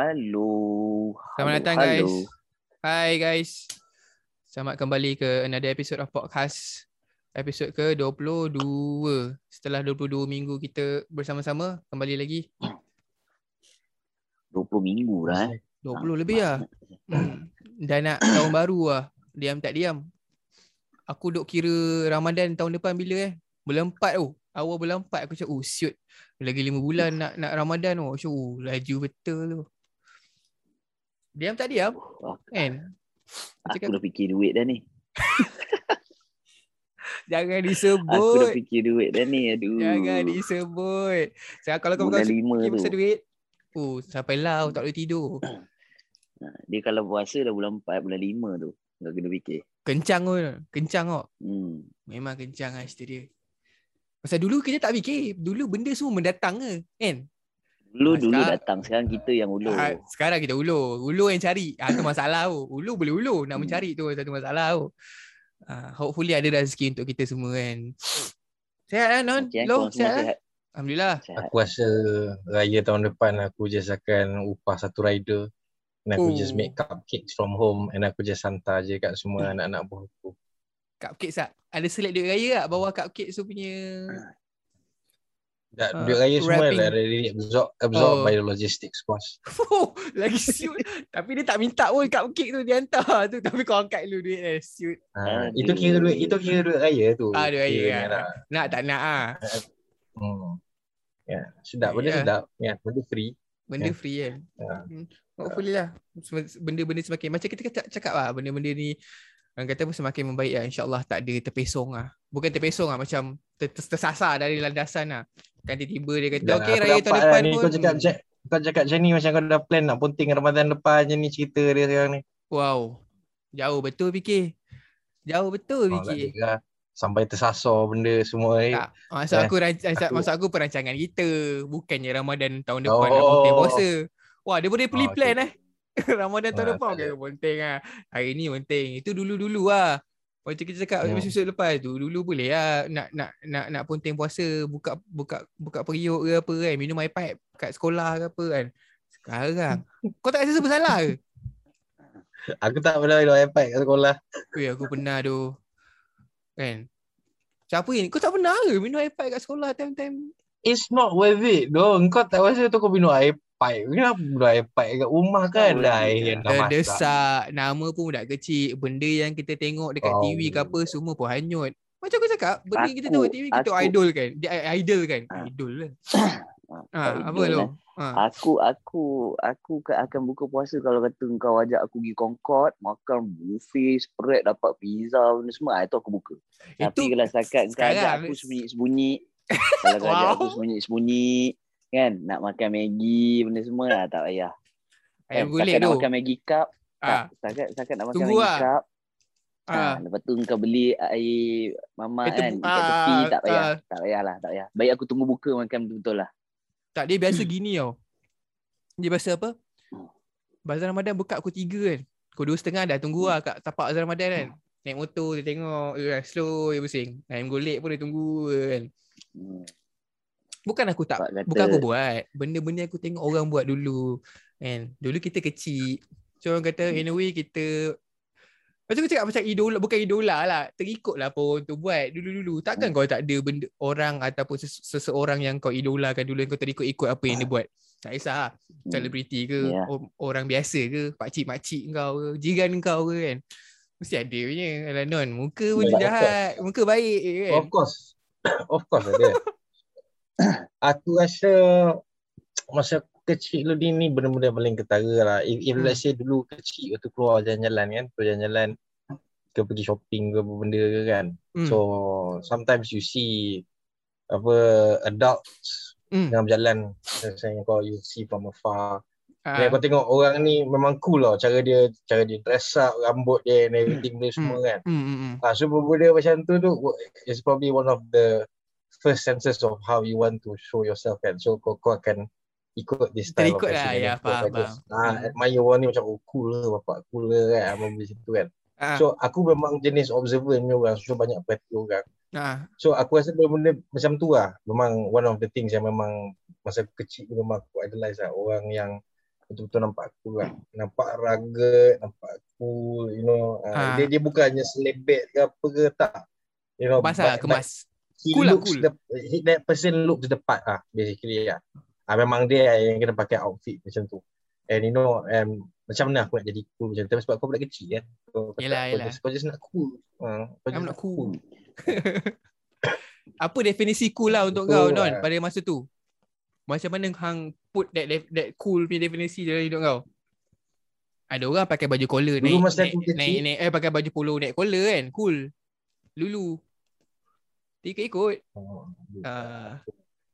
Hello. Selamat datang Hello. guys. Hai guys. Selamat kembali ke another episode of podcast. Episod ke-22. Setelah 22 minggu kita bersama-sama, kembali lagi. 20 minggu dah eh. 20 lebih lah. Hmm. Dah nak tahun baru lah. Diam tak diam. Aku duk kira Ramadan tahun depan bila eh? Bulan 4 tu. Awal bulan 4 aku cakap, oh siut. Lagi 5 bulan nak nak Ramadan tu. Cakap, oh laju betul tu. Diam tak diam? Kan? Aku Cakap- dah fikir duit dah ni. Jangan Aku dah disebut. fikir duit dah ni. Aduh. Jangan disebut. Sekarang kalau kau kau lima fikir tu. pasal duit, oh sampai lau tak boleh tidur. Dia kalau puasa dah bulan 4, bulan 5 tu. Kau kena fikir. Kencang pun. Kencang kok. Hmm. Memang kencang lah cerita dia. Pasal dulu kita tak fikir. Dulu benda semua mendatang ke. Kan? Dulu Ah, dulu sekarang- datang. Sekarang kita yang ulur. Ah, sekarang kita ulur. Ulur yang cari. Ah, tu masalah tu. Ulur boleh ulur. Nak Hmm. mencari tu satu masalah tu. Ah, hopefully ada rezeki untuk kita semua kan. Sehat kan Non? Okay, Lo sehat kan? sihat. Alhamdulillah. Sihat. Aku rasa raya tahun depan aku just akan upah satu rider and aku Oh. just make cupcakes from home and aku just hantar je kat semua anak-anak buah aku. Cupcake tak? Ada select duit raya tak? Bawah cupcake tu punya Dan Ah, duit raya semua wrapping. dah already absorb, absorb Oh. by the logistics cost. Oh, lagi siut. Tapi dia tak minta pun cupcake tu dia hantar tu. Tapi kau angkat dulu duit dia. Siut. Ha, Aduh. itu kira duit itu kira duit raya tu. Ah, duit raya, ah. lah. Nak tak nak ah. Hmm. Ya, sedap benda Ya. sedap. Ya, benda free. Benda Ya. free kan. Ya. Hmm. Hopefully lah. Benda-benda semakin. Macam kita cakap, cakap lah. Benda-benda ni. Orang kata pun semakin membaik lah. InsyaAllah tak ada terpesong lah. Bukan terpesong lah. Macam ter- ter- tersasar dari landasan lah. Kan tiba-tiba dia kata. Aku raya tahun depan ni, pun. Kau cakap macam kau cakap macam ni macam kau dah plan nak ponting Ramadan depan je ni cerita dia sekarang ni. Wow. Jauh betul fikir. Jauh betul Oh, fikir. Sampai tersasar benda semua ni. Tak. Maksud Eh, aku, rancang, aku- maksud aku perancangan kita. Bukannya Ramadan tahun depan nak Oh. ponting puasa. Wah, dia boleh Oh, plan okay. eh. Ramadan tahun Ah, depan okay, ada. ponting lah. Hari ni ponting. Itu dulu-dulu lah. Macam kita cakap Hmm. episod lepas tu, dulu boleh lah nak nak nak nak ponting puasa, buka buka buka periuk ke apa kan, minum air pipe kat sekolah ke apa kan. Sekarang, kau tak rasa bersalah ke? Aku tak pernah minum iPad kat sekolah. Weh, aku pernah tu. Kan? Siapa ni? Kau tak pernah ke minum air pipe kat sekolah time-time It's not worth it doh. Kau tak rasa tu kau minum iPad. Kenapa minum iPad kat rumah kan air yang dah masak. Terdesak Nama pun budak kecil Benda yang kita tengok Dekat Oh. TV ke apa Semua pun hanyut Macam aku cakap Benda yang kita Aku- tengok TV Kita aku- idol kan Dia idol kan Ah. Idol lah Ah, ha, tak Apa idol lo lah. ha. Aku aku aku akan buka puasa kalau kata kau ajak aku pergi Concord makan buffet spread dapat pizza benda semua ah, itu aku buka. Tapi Itu kalau setakat kau ajak aku sembunyi-sembunyi kalau kau ajak aku sembunyi-sembunyi kan nak makan Maggi benda semua ah, tak payah. Ayam Kan, setakat tu nak makan Maggi cup ha. tak, setakat setakat nak makan Tunggu Maggi lah. cup Ha. Ah, lepas tu kau beli air mama tebu- kan dekat ah, tepi tak payah. ah. Tak payahlah, tak payah. Baik aku tunggu buka makan betul-betul lah. Tak dia biasa gini tau Dia biasa apa Bazar Ramadan buka pukul 3 kan Pukul 2 setengah dah tunggu lah Kat tapak Bazar Ramadan kan Naik motor dia tengok eh, Slow dia pusing Ayam golek pun dia tunggu kan Hmm. Bukan aku tak kata, Bukan aku buat. Benda-benda aku tengok orang buat dulu Kan. Dulu kita kecil. So orang kata In a way kita Macam aku cakap macam idola Bukan idola lah. Terikut lah apa orang tu buat Dulu-dulu. Takkan kau tak ada benda Orang ataupun ses- seseorang yang kau idolakan dulu Yang kau terikut-ikut apa yang dia buat. Tak kisah lah Hmm. Selebriti ke o- Orang biasa ke Pakcik-makcik kau ke Jiran kau ke kan. Mesti ada punya. Alah non Muka pun Ya, jahat. Muka baik kan. Of course. of course ada. aku rasa masa kecil dulu ni, benda-benda paling ketara lah. If, if Hmm. let's say dulu kecil waktu keluar jalan-jalan kan, keluar jalan-jalan ke pergi shopping ke apa benda ke kan. Hmm. So sometimes you see apa adults Hmm. tengah berjalan misalnya kau you see from afar. Uh, kau tengok orang ni memang cool lah cara dia cara dia dress up, rambut dia and everything dia semua kan. hmm. Ah, so benda macam tu tu is probably one of the first senses of how you want to show yourself kan. So kau, kau akan ikut this style Terikut of lah, ya, faham, faham. Ah, Hmm. admire orang ni macam oh cool lah bapak cool lah kan. Apa benda situ kan. Ah, So aku memang jenis observer ni orang so banyak perhati orang. ah, So aku rasa benda-benda macam tu lah. Memang one of the things yang memang masa aku kecil tu memang aku idolize lah. Orang yang betul-betul nampak cool kan. Nampak rugged, nampak cool, you know. Uh, Ah. Dia dia bukannya selebet ke apa ke tak. You know, Kemas lah, kemas. He Cool lah, looks cool. the he, that person looks the part ah basically ya. Ah memang dia yang kena pakai outfit macam tu. And you know um, macam mana aku nak jadi cool macam tu sebab kau budak kecil kan. Kau, kau, Yelah, kau, yelah. Just, kau just nak cool. Ha, kau just I'm nak not cool. Apa definisi cool lah untuk Betul kau lah. Non pada masa tu? Macam mana hang put that that cool punya definisi dalam hidup kau? Ada orang pakai baju collar Dulu naik, naik, naik, naik, eh pakai baju polo naik collar kan. Cool. Lulu. Ikut-ikut. Oh, Ah.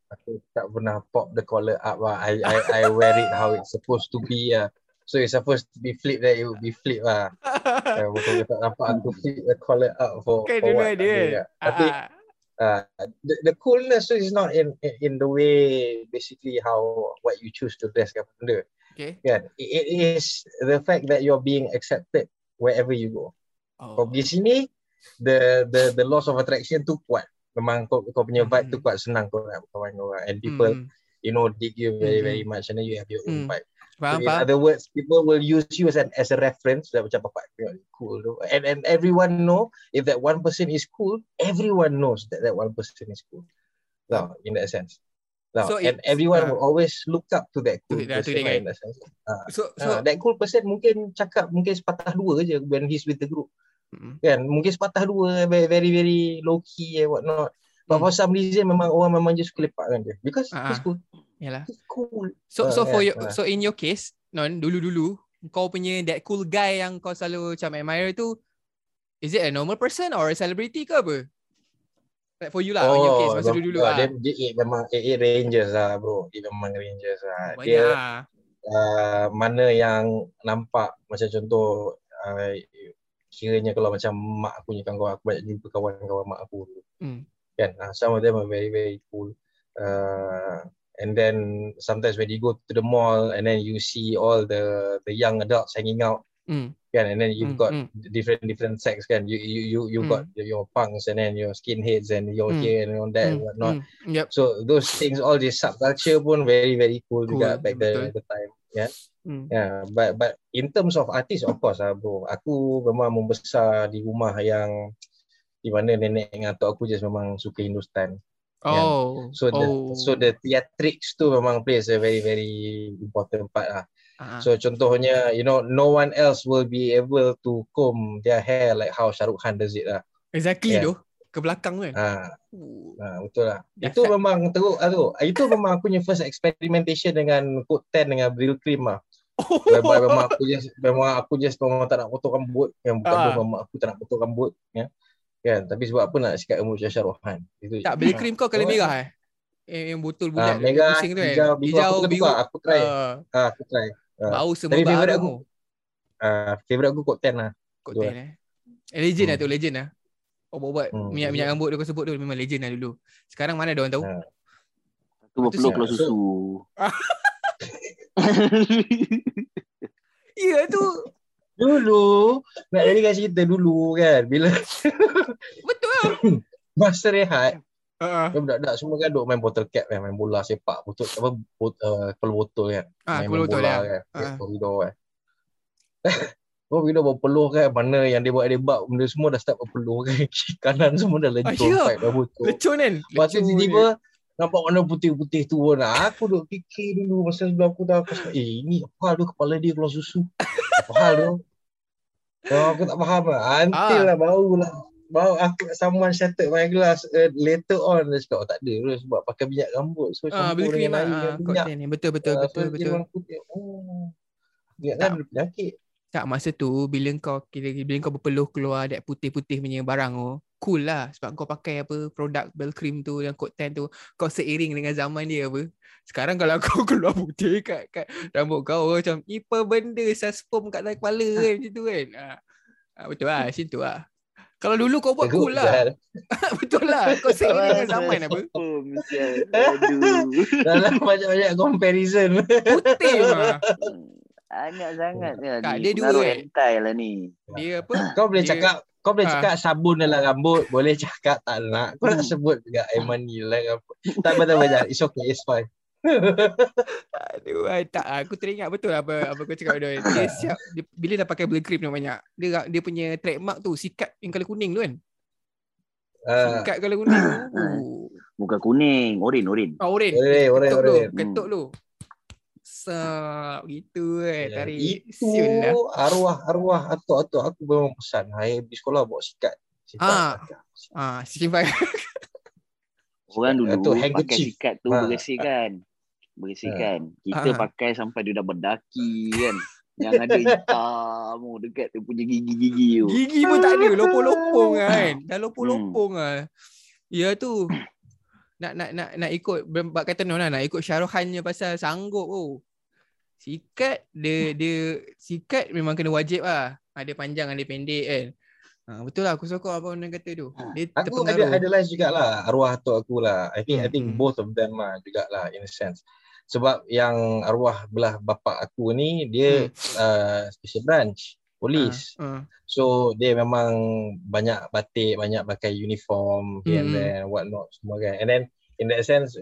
Aku tak pernah pop the collar up lah. I I I wear it how it's supposed to be ah. So it's supposed to be flip that it would be flip lah. Betul tak nampak aku flip the collar up for, kan for what ada tak kan. tak. Tapi Ah, uh, the, the coolness is not in in in the way basically how what you choose to dress ke benda Okay. kan it, it is the fact that you're being accepted wherever you go Oh. pergi sini the the the loss of attraction tu kuat memang kau kau punya vibe tu Hmm. kuat senang kau nak berkawan kau orang and people Hmm. you know dig you very very much and then you have your own Hmm. vibe Faham, so in faham. other words people will use you as an as a reference like macam bapak tengok cool tu and and everyone know if that one person is cool everyone knows that that one person is cool no in that sense no So and everyone ah. will always look up to that cool to person that lah guy. in that sense Ah, So, so, ah, that cool person mungkin cakap mungkin sepatah dua je when he's with the group Mm. kan mungkin sepatah dua very very, very low key and what not but Hmm. for some reason memang orang memang just suka lepak dengan dia because Ah, he's cool yalah. he's cool So Ah, so for kan, your ah. so in your case, non dulu-dulu kau punya that cool guy yang kau selalu macam admire tu is it a normal person or a celebrity ke apa? Like for you lah in your case masa dulu-dulu ah, lah. Dia, dia, dia memang AA Rangers lah bro. Dia memang Rangers lah. Banyak Dia uh, mana yang nampak macam contoh uh, kiranya kalau macam mak aku punya kawan aku banyak jumpa kawan-kawan mak aku dulu. Hmm. Kan? Uh, some of them are very very cool. Uh, and then sometimes when you go to the mall and then you see all the the young adults hanging out Hmm. kan and then you've Mm, got mm. different different sects kan you you you you Mm. got your punks and then your skinheads and your Mm. here and all that and Hmm, whatnot hmm, Yep. So those things, all this subculture pun very very cool, Cool, juga back betul. the, the time. Yeah, Hmm. yeah. But but in terms of artist, of course lah bro. Aku memang membesar di rumah yang di mana nenek dengan atuk aku just memang suka Hindustan. Oh. So the oh. so the theatrics tu memang plays a very very important part lah. Ah, So contohnya, you know, no one else will be able to comb their hair like how Shah Rukh Khan does it lah. exactly yeah. tu. Ke belakang kan. Ah, Uh. Ha, betul lah. Dah itu cut. memang teruk lah tu. Itu memang aku punya first experimentation dengan coat tan dengan Bril cream lah. Whereby memang aku just memang aku just memang tak nak potong rambut. Yang bukan Ah. tu memang aku tak nak potong rambut. Ya. Kan? Tapi sebab apa nak sikat rambut Rukh Khan. Itu Tak, Ha. krim kau Oh, merah eh? Eh, yang botol Ah, bulat tu, merah, pusing tu kan? hijau, biru. Hijau, aku biru. tukar. Aku try. Ah, Ah, aku try. Ah. bau semua favourite barang aku- tu. Ah, favorite aku coat tan lah. Koktel eh. eh. Legend lah Hmm. tu, legend lah. Oh, buat Hmm, minyak-minyak rambut tu kau sebut tu memang legend lah dulu. Sekarang mana ada orang tahu? Ah. Tu berpeluh keluar susu. Ya tu. Dulu, nak jadikan cerita dulu kan. Bila Betul lah. masa rehat, Uh, Kan budak-budak semua kan duk main botol cap kan, main bola sepak, botol apa bot, uh, kepala botol kan. ah, main, main betul bola ya. kan. Uh. Koridor kan. Koridor berpeluh kan, mana yang dia buat debak benda semua dah start berpeluh kan. Kanan semua dah Ah, lencur ya? dah botol. Lecun kan? Lepas tu Lecun tiba-tiba nampak warna putih-putih tu pun. Ah, Aku duk fikir dulu masa sebelum aku dah aku eh ini apa hal tu kepala dia keluar susu. Apa hal tu? Oh, aku tak faham lah. Until Ah. lah baru lah. Baru aku someone shattered my glass uh, later on dia cakap oh tak ada tu sebab pakai minyak rambut so Ah, campur dengan ah. air ah, minyak ni. Betul, betul, Ah, betul, so dia betul. memang putih. oh Tak. kan penyakit Tak masa tu bila kau kira bila kau berpeluh keluar that putih-putih punya barang tu, cool lah sebab kau pakai apa produk bell cream tu yang coat tan tu kau seiring dengan zaman dia apa. Sekarang kalau kau keluar putih kat kat rambut kau orang macam apa benda sasfom kat atas kepala kan macam tu kan. Ah, ah, betul lah macam tu lah. Kalau dulu kau buat cool lah. Betul lah. Kau seiring dengan zaman apa. Dalam banyak-banyak comparison Putih mah. Banyak sangat ya. Tak, ni. dia dua, Pengaruh eh. hentai lah ni. Dia apa? kau boleh Dia- cakap kau boleh Ah. cakap sabun dalam rambut boleh cakap tak nak kau nak sebut juga air mani lah ke apa tak betul it's okay it's fine Aduh, I tak aku teringat betul apa apa kau cakap tu. Dia siap dia, bila dah pakai blue cream yang banyak. Dia dia punya trademark tu sikat yang colour kuning tu kan. Ah, Sikat colour kuning. Uh. Bukan kuning, oren, oren. Oh, oren. Oren, oren, Ketuk oren. ketuk tu. Sap gitu eh Ya, tarik Itu lah. arwah-arwah atuk-atuk aku memang pesan. Hai di sekolah bawa sikat. Sikat. Ah. Ah, simpan. Orang dulu Itu pakai handkerchief. sikat tu Ha. bersihkan. Bersihkan. Kita Ha. pakai sampai dia dah berdaki kan. Yang ada hitam oh, dekat dia punya gigi-gigi tu. Gigi pun tak ada, lopong-lopong kan. Dah Hmm. lopong-lopong ah. Ya tu. Nak nak nak nak ikut bak kata non lah, nak ikut syarohannya pasal sanggup oh. Sikat dia dia sikat memang kena wajib lah. Ada panjang ada pendek kan. Ha, betul lah aku sokong apa orang kata tu. Dia Aku ada terpengaruh. idolize jugalah arwah atuk aku lah. I think I Hmm, think hmm. both of them lah jugalah in a sense. Sebab yang arwah belah bapa aku ni dia uh, special branch polis. Ha, So dia memang banyak batik, banyak pakai uniform here and Hmm. there what not semua kan. And then in that sense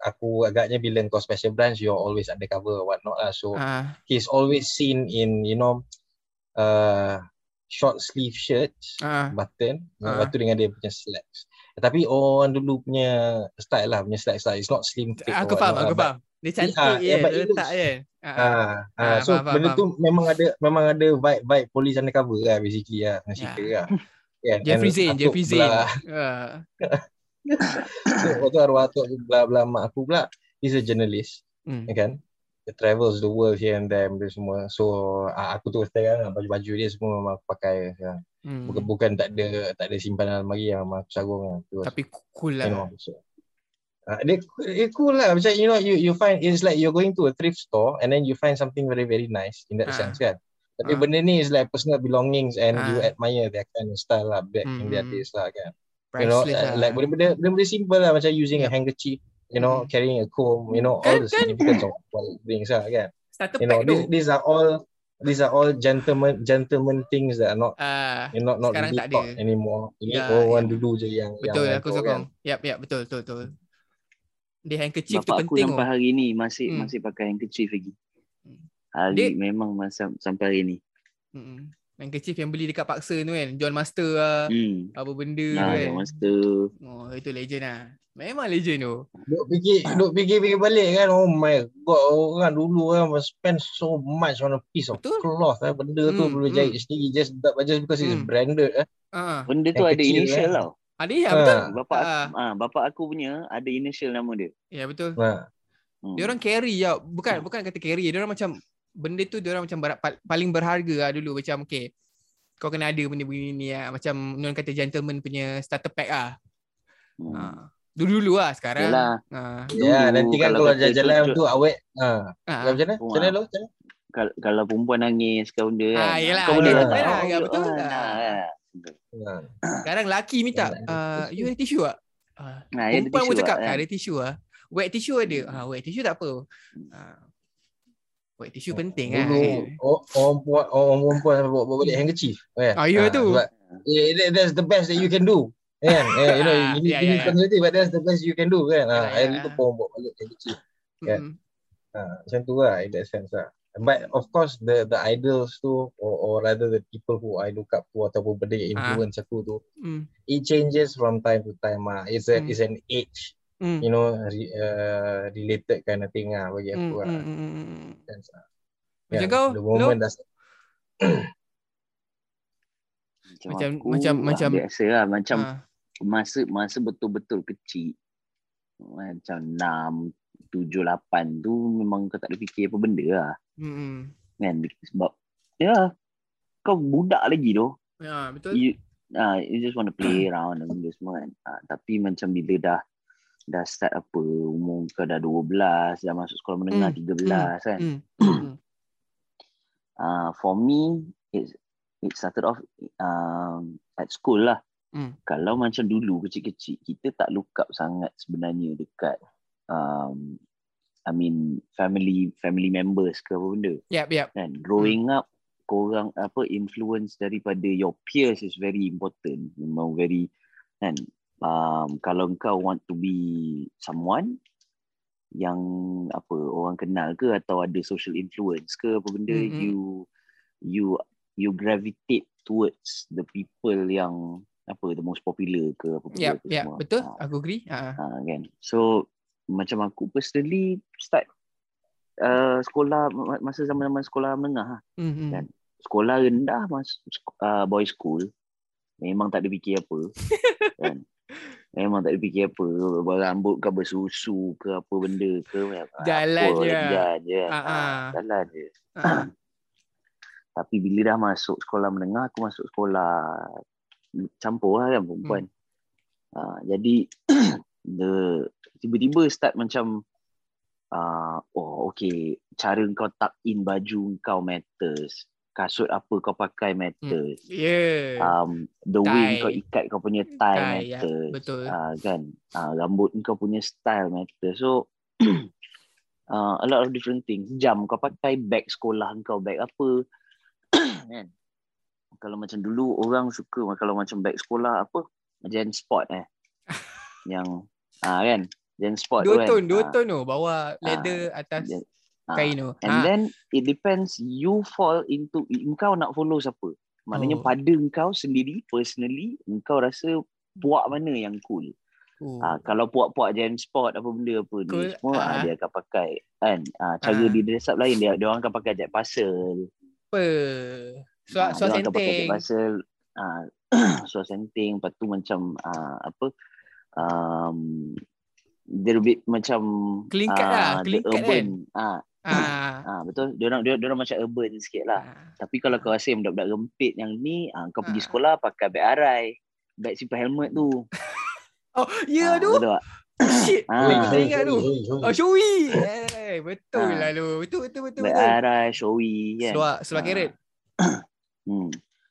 aku agaknya bila kau special branch you're always undercover what not lah. So ha, he's always seen in you know uh, short sleeve shirts ha. button Ah. lepas tu dengan dia punya slacks tapi orang dulu punya style lah punya slacks lah it's not slim fit Aku or faham, aku lah, faham. Dia cantik Ah, je, yeah, dia it letak je. Ha. ah, ah, Ah, so faham, benda faham. tu memang ada memang ada vibe vibe police undercover lah basically lah dengan cerita lah Kan? Jeffrey Zane, Jeffrey Zane. so, Lepas tu arwah atuk belah belah mak aku pula he's a journalist Hmm. ya kan He travels the world here and there benda semua so ah, aku tu sekarang baju-baju dia semua memang aku pakai sekarang. Hmm. bukan bukan tak ada tak ada simpanan almari yang memang aku sarung lah. Tapi cool you know, lah. so, uh, dia, dia cool lah macam you know you you find it's like you're going to a thrift store and then you find something very very nice in that Ah. sense kan tapi Ah. benda ni is like personal belongings and you Ah. admire their kind of style lah back in their Hmm. days lah kan you know uh, lah. like benda-benda benda simple lah macam using a Yep. handkerchief you know Hmm. carrying a comb you know all Kan, the kan. significance of what it brings lah kan Starter you know pack these, tu. these are all these are all gentleman gentleman things that are not you're not not really tak ada. taught anymore ini Ya, orang ya. dulu je yang betul yang aku sokong. kan. Yap, yap, betul, betul, betul. Dia handkerchief tu Bapak aku penting sampai oh. hari ni masih Hmm. masih pakai handkerchief lagi. Hmm. Hari Dia- memang masa, sampai hari ni. Hmm. Handkerchief yang beli dekat paksa tu kan. John Master lah. Hmm. Apa benda Nah, kan. yang master. Oh, itu legend lah. Memang legend tu. Duk fikir, duk fikir-fikir balik kan. Oh my god, orang dulu kan spend so much on a piece of Betul. cloth. Eh. Benda tu Hmm, boleh hmm. jahit sendiri just, just because it's Hmm. branded. Eh. Ah. Benda tu Yang ada kecil, initial eh. tau. Ada ya Ah. betul. Bapak Ah. aku, ah, bapak aku punya ada initial nama dia. Ya betul. Ha. Hmm. Dia orang carry ya. Bukan bukan kata carry. Dia orang macam benda tu dia orang macam ber, paling berharga lah dulu macam okay. Kau kena ada benda begini lah. Macam non kata gentleman punya starter pack ah. Hmm. Ha. Dulu-dulu lah sekarang. Yalah. Ha. Ya, Dulu nanti kan kalau kalau jalan-jalan cucuk- tu awet. Ha. Ha. Macam mana? Macam mana lo? Macam mana? Kalau, kalau perempuan nangis kau benda kan. Ah, yelah, Kau boleh datang. yelah, Oh, ya, betul ah, lah. nah, ah. Ha. Sekarang laki minta, Yalah, uh, you ada tisu tak? Uh, Nah, ya, ada perempuan pun tisu cakap, lah, ah, kan. ada tisu lah. Wet tisu ada. Ah, wet tisu tak apa. Ah. Wet tisu penting lah. Dulu kan. oh, orang perempuan orang perempuan bawa, balik handkerchief. Kan? Ah, ya tu. Sebab, yeah, that- that's the best that you can do. Kan? Yeah, you know, Ah, you need, ya, you ya, need ya. conservative, but that's the best you can do. Kan? Ya, Ha, ya. Hari tu pun bawa balik handkerchief. kan? Mm. Ha, macam tu lah in that sense lah. But of course the the idols tu or, or rather the people who I look up to ataupun benda yang Ah. influence aku tu Mm. it changes from time to time lah. It's a Hmm. it's an age Mm. you know re, uh, related kind of thing lah bagi Mm, aku lah. mm, mm, mm, mm. Lah. Macam Yeah, kau, the moment dah Macam- aku, macam- ah, macam- biasa lah macam Ah. masa masa betul-betul kecil macam 6 7 8 tu memang kau tak ada fikir apa benda lah Mm, mm. kan sebab ya kau budak lagi tu Ya, betul. you ah you just want to play around dan benda semua kan ah, tapi macam bila dah dah start apa umur kau dah 12 dah masuk sekolah menengah Hmm, 13 kan Mm, mm, uh, for me it it started off um, at school lah. Hmm. Kalau macam dulu kecil-kecil kita tak look up sangat sebenarnya dekat um, I mean family family members ke apa benda Yap, yap. kan. Growing up korang apa influence daripada your peers is very important. Memang very kan um, kalau kau want to be someone yang apa orang kenal ke atau ada social influence ke apa benda Mm, mm. you you you gravitate towards the people yang apa the most popular ke apa benda Ya, ke ya, semua. betul. Ah, Aku agree. Ha. ah, kan. So macam aku personally start uh, sekolah ma- masa zaman-zaman sekolah menengah lah. Hmm, hmm. Kan? sekolah rendah mas uh, boys school memang tak ada fikir apa kan memang tak ada fikir apa rambut ke bersusu ke apa benda ke Jalan apa, je. jalan je Ah, Ah, ah. jalan je Ha. tapi bila dah masuk sekolah menengah aku masuk sekolah campur lah kan perempuan uh, jadi the tiba-tiba start macam uh, oh okay cara kau tuck in baju kau matters kasut apa kau pakai matters. Ya. um, the way Tie. kau ikat kau punya tie, Tie, ya, matters. Betul. uh, kan? Uh, rambut kau punya style matters. So uh, a lot of different things. Jam kau pakai bag sekolah kau. Bag apa? Kan? Kalau macam dulu orang suka kalau macam bag sekolah apa? Gen Sport eh. Yang ah kan? Gen Sport tu Dua kan? ton, dua ton tu. Bawah leather atas. Gen- ah. kain tu. And Ha. then it depends you fall into engkau nak follow siapa. Maknanya Oh. pada engkau sendiri personally engkau rasa puak mana yang cool. Oh. Ah kalau puak-puak jam sport apa benda apa Cool. ni semua. Ah. dia akan pakai kan. Ah cara dia dress up lain dia dia orang akan pakai jack parcel. Apa? Suat suat akan pakai senteng. parcel. Ah suat senting lepas tu macam ah, apa um, dia lebih macam Kelingkat lah, ah, the kelingkat urban. Ah, Ah. ah betul. Dia orang dia, orang macam urban sikit lah. Ah. Tapi kalau kau rasa budak-budak rempit yang ni, ah, kau pergi Ah. sekolah pakai beg arai. Beg simpan helmet tu. Oh, ya Ah, tu. Betul tak? Shit. Ah. Tak ingat tu. Oh, Showy. Eh, betul Ah. lah tu. Betul, betul, betul. Beg arai, showy kan. Seluar, seluar Ah. carrot. Hmm.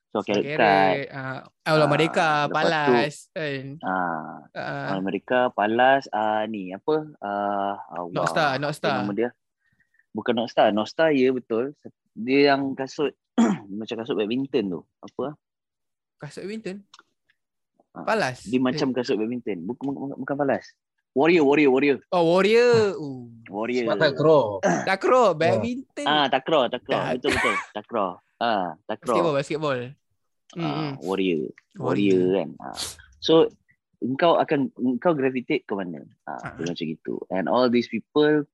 So carrot card. carrot. Ah, Aula Ah, Merdeka, tu- Palas. Kan. Ah, Ah, orang mereka palas ah ni apa? Ah, Allah. Northstar, Apa Northstar. Nama dia. Bukan Northstar, Northstar ya betul. Dia yang kasut macam kasut badminton tu. Apa? Kasut Winton. Ah, Palas. Dia macam kasut badminton. Bukan bukan, bukan palas. Warrior, warrior, warrior. Oh, Warrior. Uh. Warrior. Sebab tak draw. Takraw, badminton. Ah, takraw, takraw. Tak. Betul betul. Takraw. Ah, basketball, takraw. basketball. Hmm, Ah, hmm. warrior. Warrior. Warrior kan. Ah. So engkau akan engkau gravitate ke mana? Ah, Ah. macam gitu. And all these people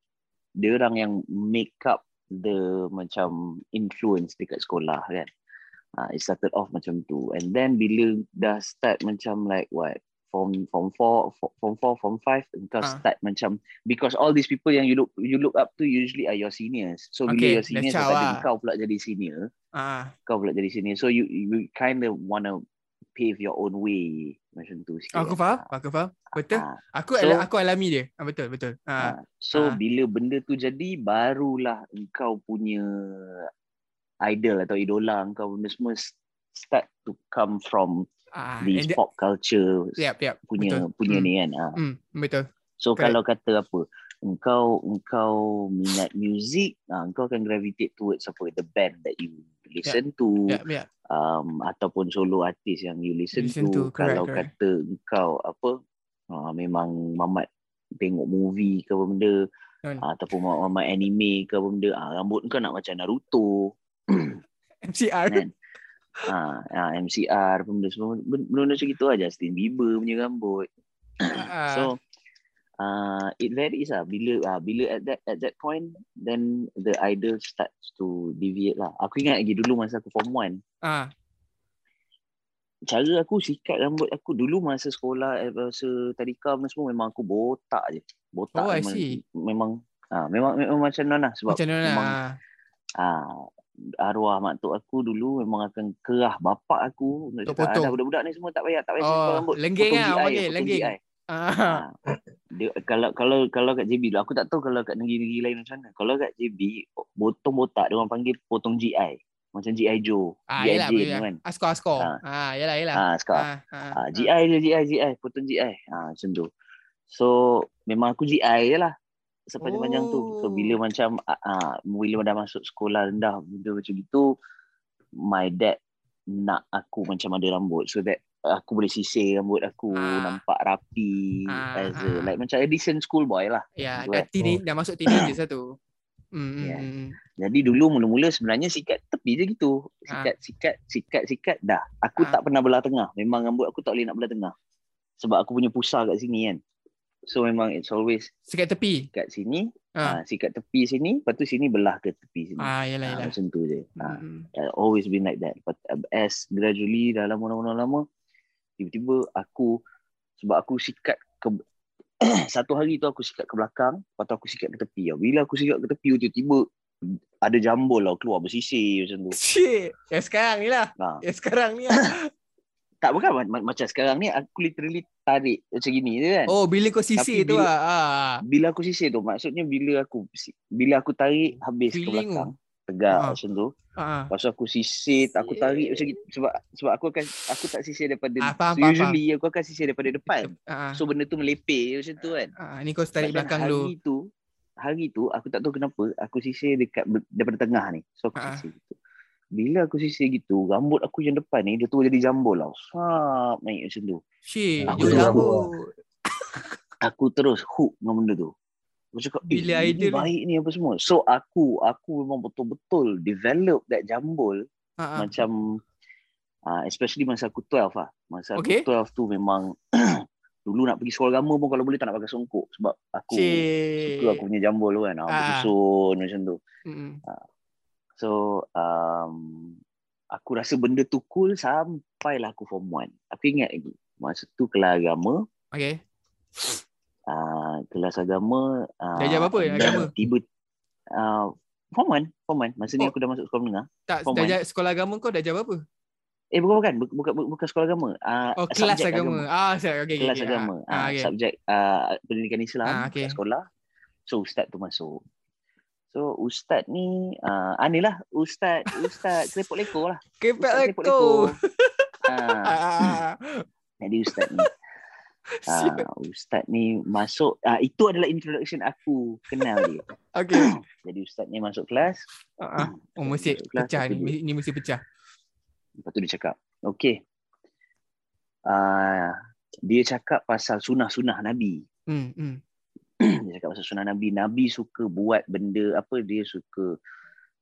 dia orang yang make up the macam influence dekat sekolah kan. Ah, it started off macam tu. And then bila dah start macam like what form form 4 form 4 form 5 engkau Ah. start macam because all these people yang you look you look up to usually are your seniors. So bila Okay, your dah seniors lah. kau pula jadi senior, Ah, kau pula jadi senior. So you you kind of wanna pave your own way macam tu sikit. aku faham, aku faham. Betul. Ah, Aku So- aku alami dia. Ah, betul, betul. Ah, ah. So Ah. bila benda tu jadi barulah engkau punya idol atau idola engkau benda semua start to come from ah, this pop culture Yap, yap. punya betul. punya Hmm. ni kan. Ah. Hmm, betul. So Correct. kalau kata apa engkau engkau minat music, ah, engkau akan gravitate towards apa the band that you listen to Yap, yap. um, ataupun solo artis yang you listen, Listen to, to, correct, kalau correct. kata engkau apa uh, memang mamat tengok movie ke apa benda uh, ataupun mamat, anime ke apa benda uh, rambut kau nak macam Naruto MCR. kan uh, uh, MCR apa benda semua benda, benda macam gitu aja Justin Bieber punya rambut Ah, so uh, it varies lah bila uh, bila at that at that point then the idol starts to deviate lah aku ingat lagi dulu masa aku form 1 ah, cara aku sikat rambut aku dulu masa sekolah eh, masa tadika apa semua memang aku botak je. Botak Oh, memang see. memang ah memang, memang macam Nona sebab macam mana? memang Ah, ah arwah mak tok aku dulu memang akan kerah bapak aku untuk cakap potong. "Ah, budak-budak ni semua tak payah tak payah Oh, simpan rambut. lenggeng Potong lah, orang panggil, lenggeng. GI." Ah, Ah, dia, kalau kalau kalau kat JB lah aku tak tahu kalau kat negeri-negeri lain macam mana. Kalau kat JB potong botak dia orang panggil potong GI. Macam GI Joe, ah, GI Jane yelah. kan. Askor, askor. Ah. Ah, yelah, yelah. Ah, sekarang. Ah, ah, Ah. GI je GI GI potong GI. Ah macam tu. So memang aku GI je lah sepanjang-panjang tu. So Oh. bila macam ah, ah bila dah masuk sekolah rendah benda macam itu my dad nak aku macam ada rambut so that aku boleh sisir rambut aku Ah. nampak rapi Ah, as a ah. like macam a decent school boy lah. Ya, Betul, dah teenage, dah masuk teenagers lah tu. Hmm, hmm, Yeah. hmm. Jadi dulu mula-mula sebenarnya sikat tepi je gitu. Ah. Sikat sikat sikat sikat dah. Aku Ah. tak pernah belah tengah. Memang rambut aku tak boleh nak belah tengah. Sebab aku punya pusar kat sini kan. So memang it's always Sikat tepi. kat sini, Ah, ah. sikat tepi sini, lepas tu sini belah ke tepi sini. ah yalah Ah, yalah. macam tu je. Hmm, uh, always been like that. But uh, as gradually dah lama lama lama tiba-tiba aku sebab aku sikat ke satu hari tu aku sikat ke belakang, lepas tu aku sikat ke tepi. tau. Bila aku sikat ke tepi tiba-tiba ada jambul lah keluar bersisir macam tu. Shit. Yang sekarang ni lah. Ha. Yang sekarang ni lah. Tak bukan ma- ma- macam sekarang ni aku literally tarik macam gini je kan. Oh, bila kau sisir Tapi tu bila- lah. Ah. Bila aku sisir tu maksudnya bila aku bila aku tarik habis ke Feeling belakang tegak Ha. macam tu. Ah. Lepas tu aku sisir, aku tarik macam gitu sebab sebab aku akan aku tak sisir daripada Ah, faham, so faham, usually aku akan sisir daripada depan. Ah. So benda tu melepeh macam tu kan. Ah, ni kau tarik belakang hari dulu. tu hari tu aku tak tahu kenapa aku sisir dekat daripada tengah ni. So aku Ah. sisir gitu. Bila aku sisir gitu, rambut aku yang depan ni dia tu jadi jambul tau. Sap naik macam tu. Shit, Aku rambut. Aku terus hook dengan benda tu. Aku cakap, Bila eh, idea ini ni?" baik ni apa semua. So aku, aku memang betul-betul develop that jambul Ah, ah. macam uh, especially masa aku 12 lah. Masa Okay. aku 12 tu memang dulu nak pergi sekolah agama pun kalau boleh tak nak pakai songkok sebab aku Cik. suka aku punya jambul kan. Ah, Ah. bersusun macam tu. Mm. So um, aku rasa benda tu cool sampailah aku form 1. Aku ingat lagi. Masa tu kelas agama, Okay. Uh, kelas agama uh, Dah ajar apa dan agama? Tiba uh, form 1, form 1. Masa ni Oh. aku dah masuk sekolah menengah. Tak, Form dah one. sekolah agama kau dah ajar apa? Eh bukan bukan, bukan bukan, sekolah agama. Uh, Oh, kelas subjek agama. Ah, okey okey. kelas okey. agama. Ah, Ah, okey. Subjek uh, pendidikan Islam Ah, kat sekolah. So ustaz tu masuk. So ustaz ni uh, ah, ni lah ustaz ustaz kerepot lah. Ustaz kerepot ah, ah. jadi ustaz ni. Ah, ustaz ni masuk ah, itu adalah introduction aku kenal dia. Okey. Jadi ustaz ni masuk kelas. Ah, ah. Oh, mesti pecah ni. Ni mesti pecah. Lepas tu dia cakap, okay. Uh, dia cakap pasal sunah-sunah Nabi. Hmm, hmm. dia cakap pasal sunnah Nabi. Nabi suka buat benda apa dia suka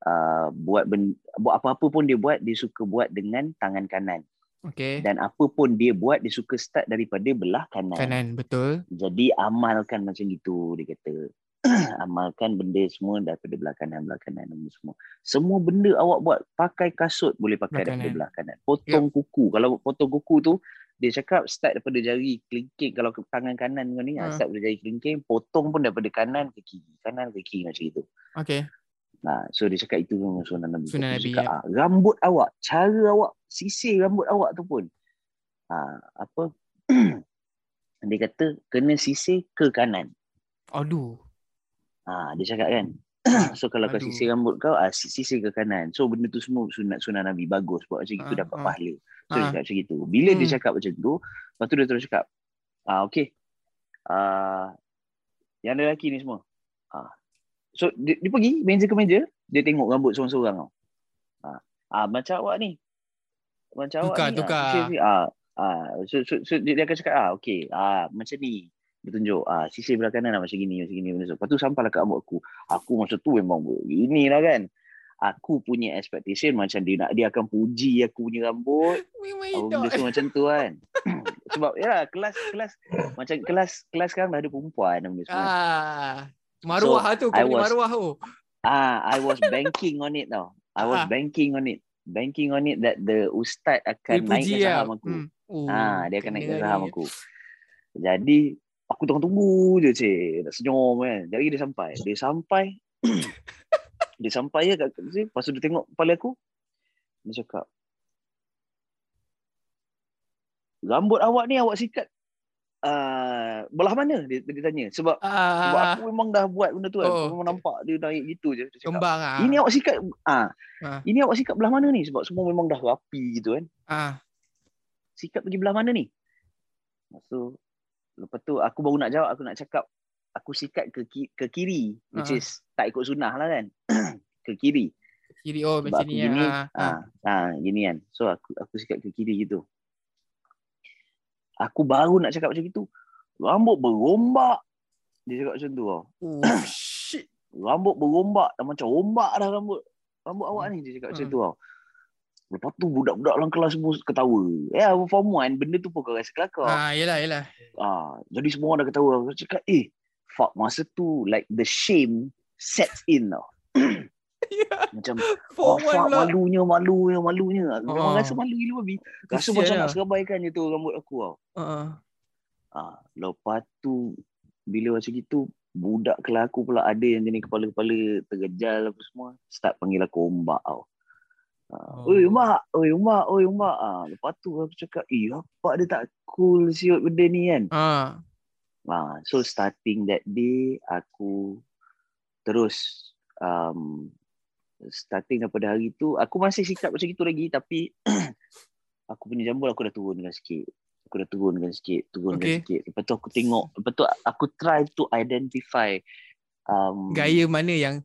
uh, buat benda, buat apa-apa pun dia buat dia suka buat dengan tangan kanan. Okey. Dan apa pun dia buat dia suka start daripada belah kanan. Kanan, betul. Jadi amalkan macam gitu dia kata. amalkan benda semua daripada belah kanan belah kanan benda semua. Semua benda awak buat pakai kasut boleh pakai Belah daripada kanan. belah kanan. Potong kuku. Kalau potong kuku tu dia cakap start daripada jari kelingking kalau ke tangan kanan kau ni ha. start daripada jari kelingking potong pun daripada kanan ke kiri kanan ke kiri macam itu Okey. Nah so dia cakap itu memang sunnah nabi Sunnah Nabi, dia cakap, ah, rambut awak cara awak sisir rambut awak tu pun ah, apa dia kata kena sisir ke kanan Aduh. ah, dia cakap kan so kalau kau Aduh. sisir rambut kau ah, sisir ke kanan so benda tu semua sunat sunnah nabi bagus buat macam itu Ah, dapat ah. pahala So Ah. dia cakap macam itu. Bila dia Hmm. cakap macam tu, lepas tu dia terus cakap, ah okay, ah yang lelaki ni semua. Ah. So dia, dia pergi meja ke meja, dia tengok rambut seorang-seorang tau. Ah, ah macam awak ni. Macam Tukar, awak ni. tukar. Ah, sisir, sisir. ah, ah so, so, so dia, dia akan cakap ah okay, ah macam ni. Dia tunjuk ah sisir belah kanan lah macam gini macam gini macam. Lepas tu sampailah ke rambut aku. Aku masa tu memang beginilah kan. Aku punya expectation macam dia nak dia akan puji aku punya rambut apa hidup. benda semua macam tu kan. Sebab ya kelas kelas macam kelas kelas sekarang dah ada perempuan benda semua. Ah. Maruah lah tu. Kau was- maruah tu. Ah, I was banking on it tau. I was Ah. banking on it. Banking on it that the ustaz Dia akan puji naikkan lah. saham aku. Hmm. Oh, Ah, dia akan naikkan ni. saham aku. Jadi aku tengah tunggu je cik. Nak senyum kan. Jadi dia sampai. Dia sampai. dia sampai je kat sini. Lepas tu dia tengok kepala aku. Dia cakap. Rambut awak ni awak sikat uh, belah mana? Dia, dia tanya. Sebab sebab Ah, aku memang dah buat benda tu kan. Oh, memang nampak dia naik gitu je. Cakap, kembang ah. ini awak sikat ah, Ah. ini awak sikat belah mana ni? Sebab semua memang dah rapi gitu kan. Ah. Sikat pergi belah mana ni? Tu, lepas tu aku baru nak jawab, aku nak cakap aku sikat ke, ki- ke kiri. Which Ah. is tak ikut sunnah lah kan. ke kiri. Kiri oh Sebab macam ni gini, ah, ah, gini kan. So aku aku sikat ke kiri gitu. Aku baru nak cakap macam itu. Rambut berombak. Dia cakap macam tu tau. Oh, shit. Rambut berombak. Dah macam ombak dah rambut. Rambut awak ni. Dia cakap macam Hmm. tu tau. Lepas tu budak-budak dalam kelas semua ketawa. Eh, yeah, form 1, benda tu pun kau rasa kelakar. Ah, yelah, yelah. Ah, jadi semua orang dah ketawa. Aku cakap, eh, fuck, masa tu like the shame sets in tau. Ya, Macam, for oh, fuck, pula. malunya, malunya, malunya. Memang Ah. rasa malu gila babi. Rasa Kesian macam lah. nak serabaikan je tu rambut aku tau. Ah, Ah, lepas tu, bila macam gitu, budak kelas aku pula ada yang jenis kepala-kepala tergejal apa semua. Start panggil aku ombak tau. Ah, Oh. Oi mak, oi mak, oi mak. Ah, lepas tu aku cakap, eh apa dia tak cool siut benda ni kan. ah. Ah, so starting that day aku terus um, starting daripada hari tu aku masih sikap macam itu lagi tapi aku punya jambul aku dah turunkan sikit. Aku dah turunkan sikit, turunkan Okay. sikit. Lepas tu aku tengok, lepas tu aku try to identify um, Gaya mana yang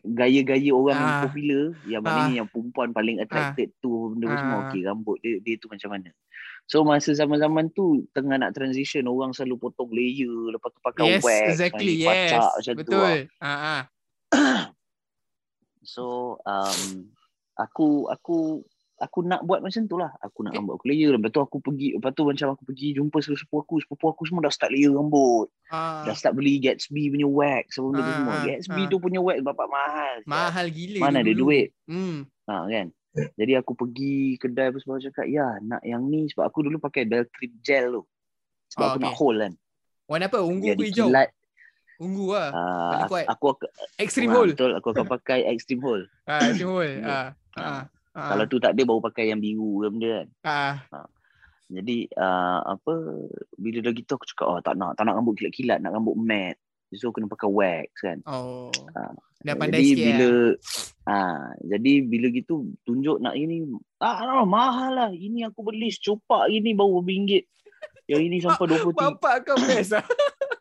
gaya-gaya orang yang Ah. popular yang mana Ah. ni yang perempuan paling attracted tu benda tu semua Ah. okey rambut dia dia tu macam mana so masa zaman-zaman tu tengah nak transition orang selalu potong layer lepas tu pakai Yes, wax exactly. Yes. pacak macam tu Betul. lah. Ah, ah. so um, aku aku aku nak buat macam tu lah aku nak rambut aku layer lepas tu aku pergi lepas tu macam aku pergi jumpa sepupu aku sepupu aku semua dah start layer rambut Ah. dah start beli Gatsby punya wax apa benda tu Ah, semua Gatsby ah. tu punya wax bapak mahal Mahal gila mana ada duit Hmm. Ha kan. Jadi aku pergi kedai apa semua cakap, "Ya, nak yang ni sebab aku dulu pakai Beltrip gel tu." Sebab Oh, aku okay. nak hold kan. Warna apa? Ungu ke hijau? kilat. Ungu lah. Uh, Paling aku, kuat. aku, aku Extreme ah, hole. Betul, aku akan pakai extreme hole. Ah, extreme hole. Betul. Ah. Ah. Ah. Kalau tu tak ada baru pakai yang biru ke benda kan. ah. Jadi uh, apa bila dah gitu aku cakap, "Oh, tak nak, tak nak rambut kilat-kilat, nak rambut matte." So kena pakai wax kan. Oh. Ah. Dah pandai jadi sikit bila lah. ah jadi bila gitu tunjuk nak ini ah no, mahal lah ini aku beli secupak ini baru RM1 yang ini sampai 23 Bapak kau best lah.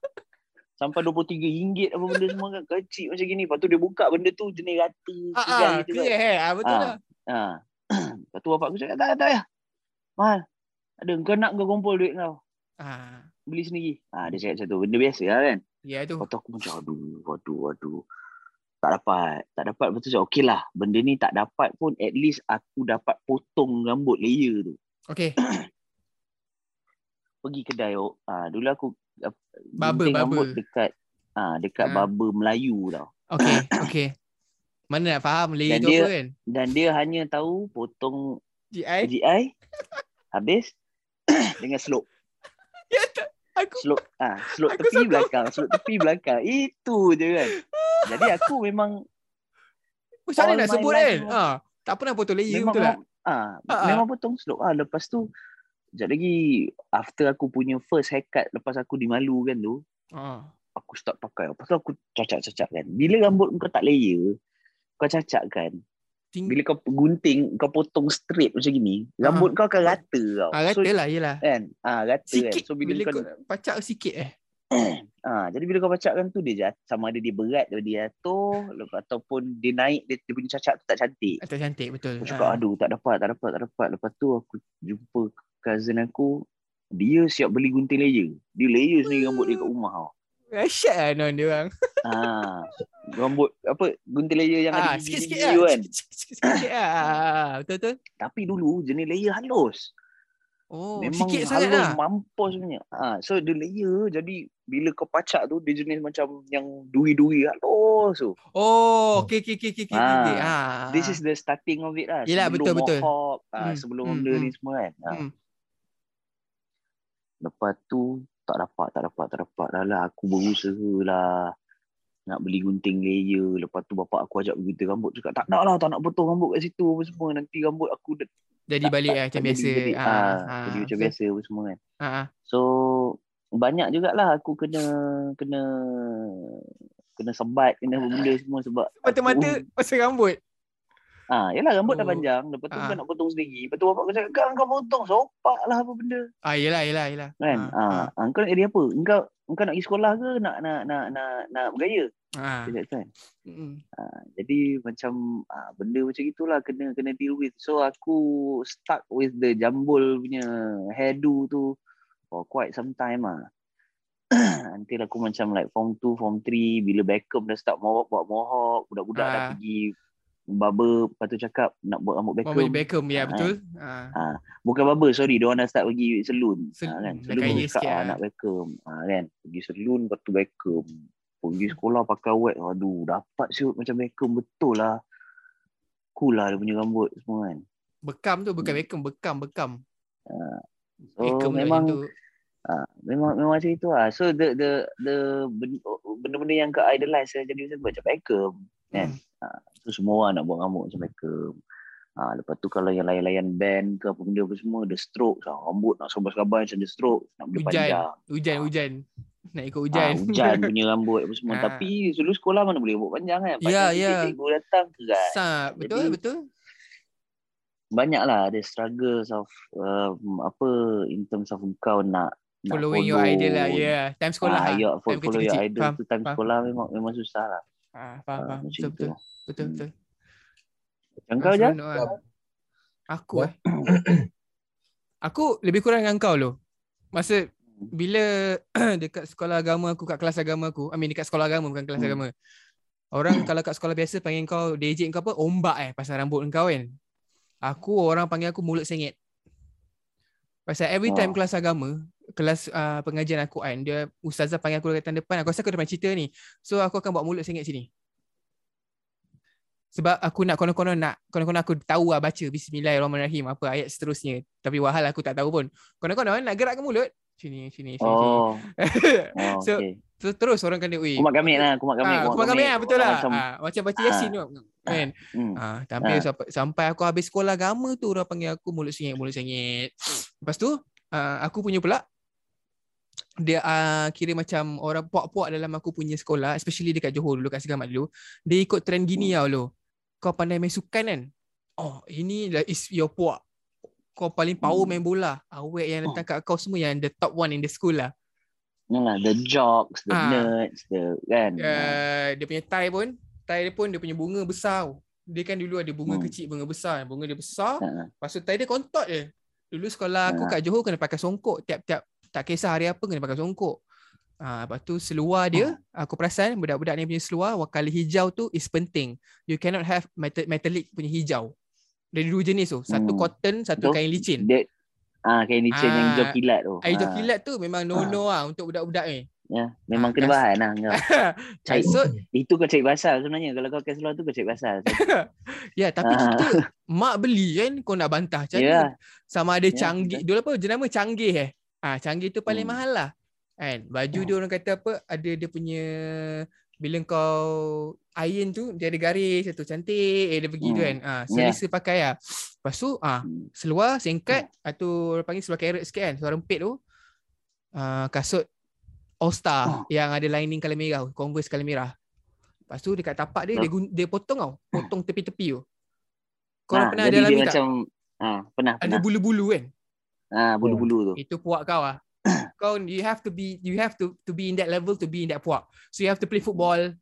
sampai 23 ringgit apa benda semua kan kecil macam gini lepas tu dia buka benda tu jenis rata Ah, ah, gitu clear kan hair. Ah, betul Ah. lah. ha. lepas tu bapak aku cakap tak tak payah mahal ada kau nak kau kumpul duit kau Ah. beli sendiri ha, dia cakap macam tu benda biasa lah kan Ya tu. lepas tu aku macam aduh aduh aduh tak dapat tak dapat lepas tu cakap okey lah benda ni tak dapat pun at least aku dapat potong rambut layer tu Okay. pergi kedai oh. ha, dulu aku Barber, gunting rambut barber. dekat ah dekat Ah. barber Melayu tau Okay. Okay. Mana nak faham layer Dan tu dia- apa kan? dan dia hanya tahu potong GI? GI habis dengan slope Ya tak? Aku slope ah slope Aku tepi sangka- belakang slope tepi belakang itu je kan jadi aku memang macam mana nak sebut kan? Ah, tak pernah potong layer memang betul tak? ah, Ah, ah. memang potong slope ah lepas tu sekejap lagi after aku punya first haircut lepas aku dimalu kan tu Ah. aku start pakai lepas tu aku cacat-cacat kan bila rambut kau tak layer kau cacat kan Ting- bila kau gunting kau potong straight macam gini rambut kau akan rata tau Ah, so rata lah, yelah. kan ah rata Sikit. kan so bila, bila kau kau pacak sikit eh. ah jadi bila kau pacakkan tu dia jat, sama ada dia berat dia jatuh lepas ataupun dia naik dia, dia punya cacat tu tak cantik Atau cantik betul. aku cakap Ah. aduh tak dapat tak dapat tak dapat lepas tu aku jumpa cousin aku dia siap beli gunting layer dia layer sendiri rambut dia kat rumah tau Dahsyat lah non dia orang. ah rambut apa gunting layer yang Ah, ada sikit-sikit gigi-gigi lah. kan Sikit-sikit lah. Ah, Betul betul. tapi dulu jenis layer halus Oh, Memang sikit sangat halus lah. mampus punya. Ha, so dia layer jadi bila kau pacak tu dia jenis macam yang duri-duri halus tu. Oh, okay, okay, okay, okay. Ah, okay. Ah. This is the starting of it lah. Yelah, sebelum betul, betul. mohawk, ah, Hmm, sebelum hmm, benda ni hmm. semua kan. Ha. Hmm. Lepas tu tak dapat, tak dapat, tak dapat dah lah. Aku berusaha lah nak beli gunting layer. Lepas tu bapak aku ajak pergi rambut. Cakap tak nak lah, tak nak potong rambut kat situ apa semua. Nanti rambut aku dah Jadi tak- balik tak- lah macam tak biasa. Jadi, jadi, Ah, ah, ah, jadi macam betul. biasa apa semua kan. Ah, ah. So banyak jugalah aku kena kena kena sebat kena benda semua sebab Mata-mata pasal rambut. Ah, yalah rambut dah Oh. panjang, lepas tu Ah. kau nak potong sendiri. Lepas tu bapak aku cakap, "Kau kau potong sopak lah apa benda." Ah, yelah, yelah, yelah. Kan? Ah, ah. kau nak jadi apa? Engkau engkau nak pergi sekolah ke nak nak nak nak nak bergaya? Dia cakap kan. Mm. Ah, jadi macam ah, benda macam itulah kena kena deal with. So aku stuck with the jambul punya hairdo tu for quite some time ah. Until aku macam like form 2, form 3 bila Beckham dah start mohawk buat mohawk, budak-budak dah Ah. pergi barber lepas tu cakap nak buat rambut Beckham. Beckham. Beckham ya Ah, betul. Ha. Ah, bukan barber, sorry, dia orang dah start pergi salon. Sel- ah, kan. Salon kaya baru cakap sikit, ah, ah. nak Beckham. Ah, kan. Pergi salon lepas tu Beckham. Pergi sekolah pakai wax. Aduh, dapat siut macam Beckham betul lah. Cool lah dia punya rambut semua kan. Bekam tu bukan Beckham, bekam, bekam. So Beckham memang tu. ah, memang memang macam itu lah. So the the the ben- benda-benda yang ke idolize saya jadi macam Beckham. Kan? Hmm. So semua orang nak buat rambut macam Beckham. Ha, lepas tu kalau yang layan-layan band ke apa benda apa semua, the stroke. Ha, rambut nak sabar-sabar macam the stroke. Nak benda Hujan. panjang. Hujan, Ah. hujan. Nak ikut Hujan. Ha, hujan punya rambut apa semua. Ah. Tapi dulu sekolah mana boleh rambut panjang kan. Ya, Panjang ya. Cikgu datang kerat. Sap, betul, Jadi, betul. Banyak lah ada struggles of um, apa in terms of kau nak nak Following your follow. idol lah, ya. Yeah. Time sekolah. Ah, ah. ya, follow, Time follow your idol Faham, tu time faham. sekolah memang memang susah lah. Ah, faham, Ah, faham. Betul, betul. Betul, Hmm. betul. Macam kau je? Aku eh. aku lebih kurang dengan kau loh. Masa bila dekat sekolah agama aku, kat kelas agama aku, I mean dekat sekolah agama bukan kelas Hmm. agama. Orang kalau kat sekolah biasa panggil kau DJ kau apa? Ombak eh pasal rambut kau kan. Aku orang panggil aku mulut sengit. Pasal every time Oh. kelas agama, kelas uh, pengajian aku kan, dia ustazah panggil aku dekat depan, aku rasa aku dah pernah cerita ni. So aku akan buat mulut sengit sini. Sebab aku nak konon-konon nak konon-konon aku tahu lah baca bismillahirrahmanirrahim apa ayat seterusnya. Tapi wahal aku tak tahu pun. Konon-konon nak gerak ke mulut sini sini sini. Oh, sini. oh So, okay. so, terus orang kena weh. Kumat gamit lah, kumat gamit. Ah, kumat kami ah betul lah. Macam, Ah, macam baca Yasin tu kan. hmm. Ah, tapi Ah. sampai, sampai aku habis sekolah agama tu orang panggil aku mulut sengit, mulut sengit. Lepas tu ah, aku punya pula dia uh, kira macam orang puak-puak dalam aku punya sekolah, especially dekat Johor dulu kat Segamat dulu, dia ikut trend gini tau lo. Kau pandai main sukan kan? Oh, ini lah is your puak. Kau paling power Hmm. main bola. Awek yang datang kat kau semua yang the top one in the school lah. Yalah, the jocks, the Ah. nerds, the kan. Uh, dia punya tie pun, tie dia pun dia punya bunga besar. Dia kan dulu ada bunga Hmm. kecil, bunga besar. Bunga dia besar, Ah. Lepas tu tie dia kontot je. Dulu sekolah aku Ha. kat Johor kena pakai songkok. Tiap-tiap tak kisah hari apa kena pakai songkok. Ha, lepas tu seluar dia, aku perasan budak-budak ni punya seluar wakali hijau tu is penting. You cannot have metal, metallic punya hijau. Ada dua jenis tu. Satu Hmm. cotton, satu Betul. kain licin. Dia, ah, kain licin yang Ah. hijau kilat tu. Hijau Ah, kilat tu memang no-no lah untuk budak-budak ni. Ya, memang Ah, kena bahan lah. kau. Cari, So, itu kau cari pasal sebenarnya. Kalau kau pakai seluar tu kau cari pasal. ya tapi Ah. kita mak beli kan kau nak bantah macam Ya. mana? Sama ada Ya, canggih. Dulu apa jenama canggih eh. Ah canggih tu paling Hmm. mahal lah. Kan? Baju dia orang kata apa ada dia punya bila kau iron tu dia ada garis satu cantik eh dia pergi tu Hmm. kan. Ah Ya. selesa pakai lah. Lepas tu ah Hmm. seluar singkat atau orang panggil seluar carrot sikit kan, seluar rempit tu. Ah kasut All Star Oh. yang ada lining colour merah, Converse colour merah. Lepas tu dekat tapak dia dia, gun- dia potong tau, potong tepi-tepi tu. Kau Ah, pernah ada alami dia tak? macam ah, pernah Ada pernah. bulu-bulu kan? Ah, bulu-bulu tu. Itu puak kau ah. kau you have to be you have to to be in that level to be in that puak. So you have to play football.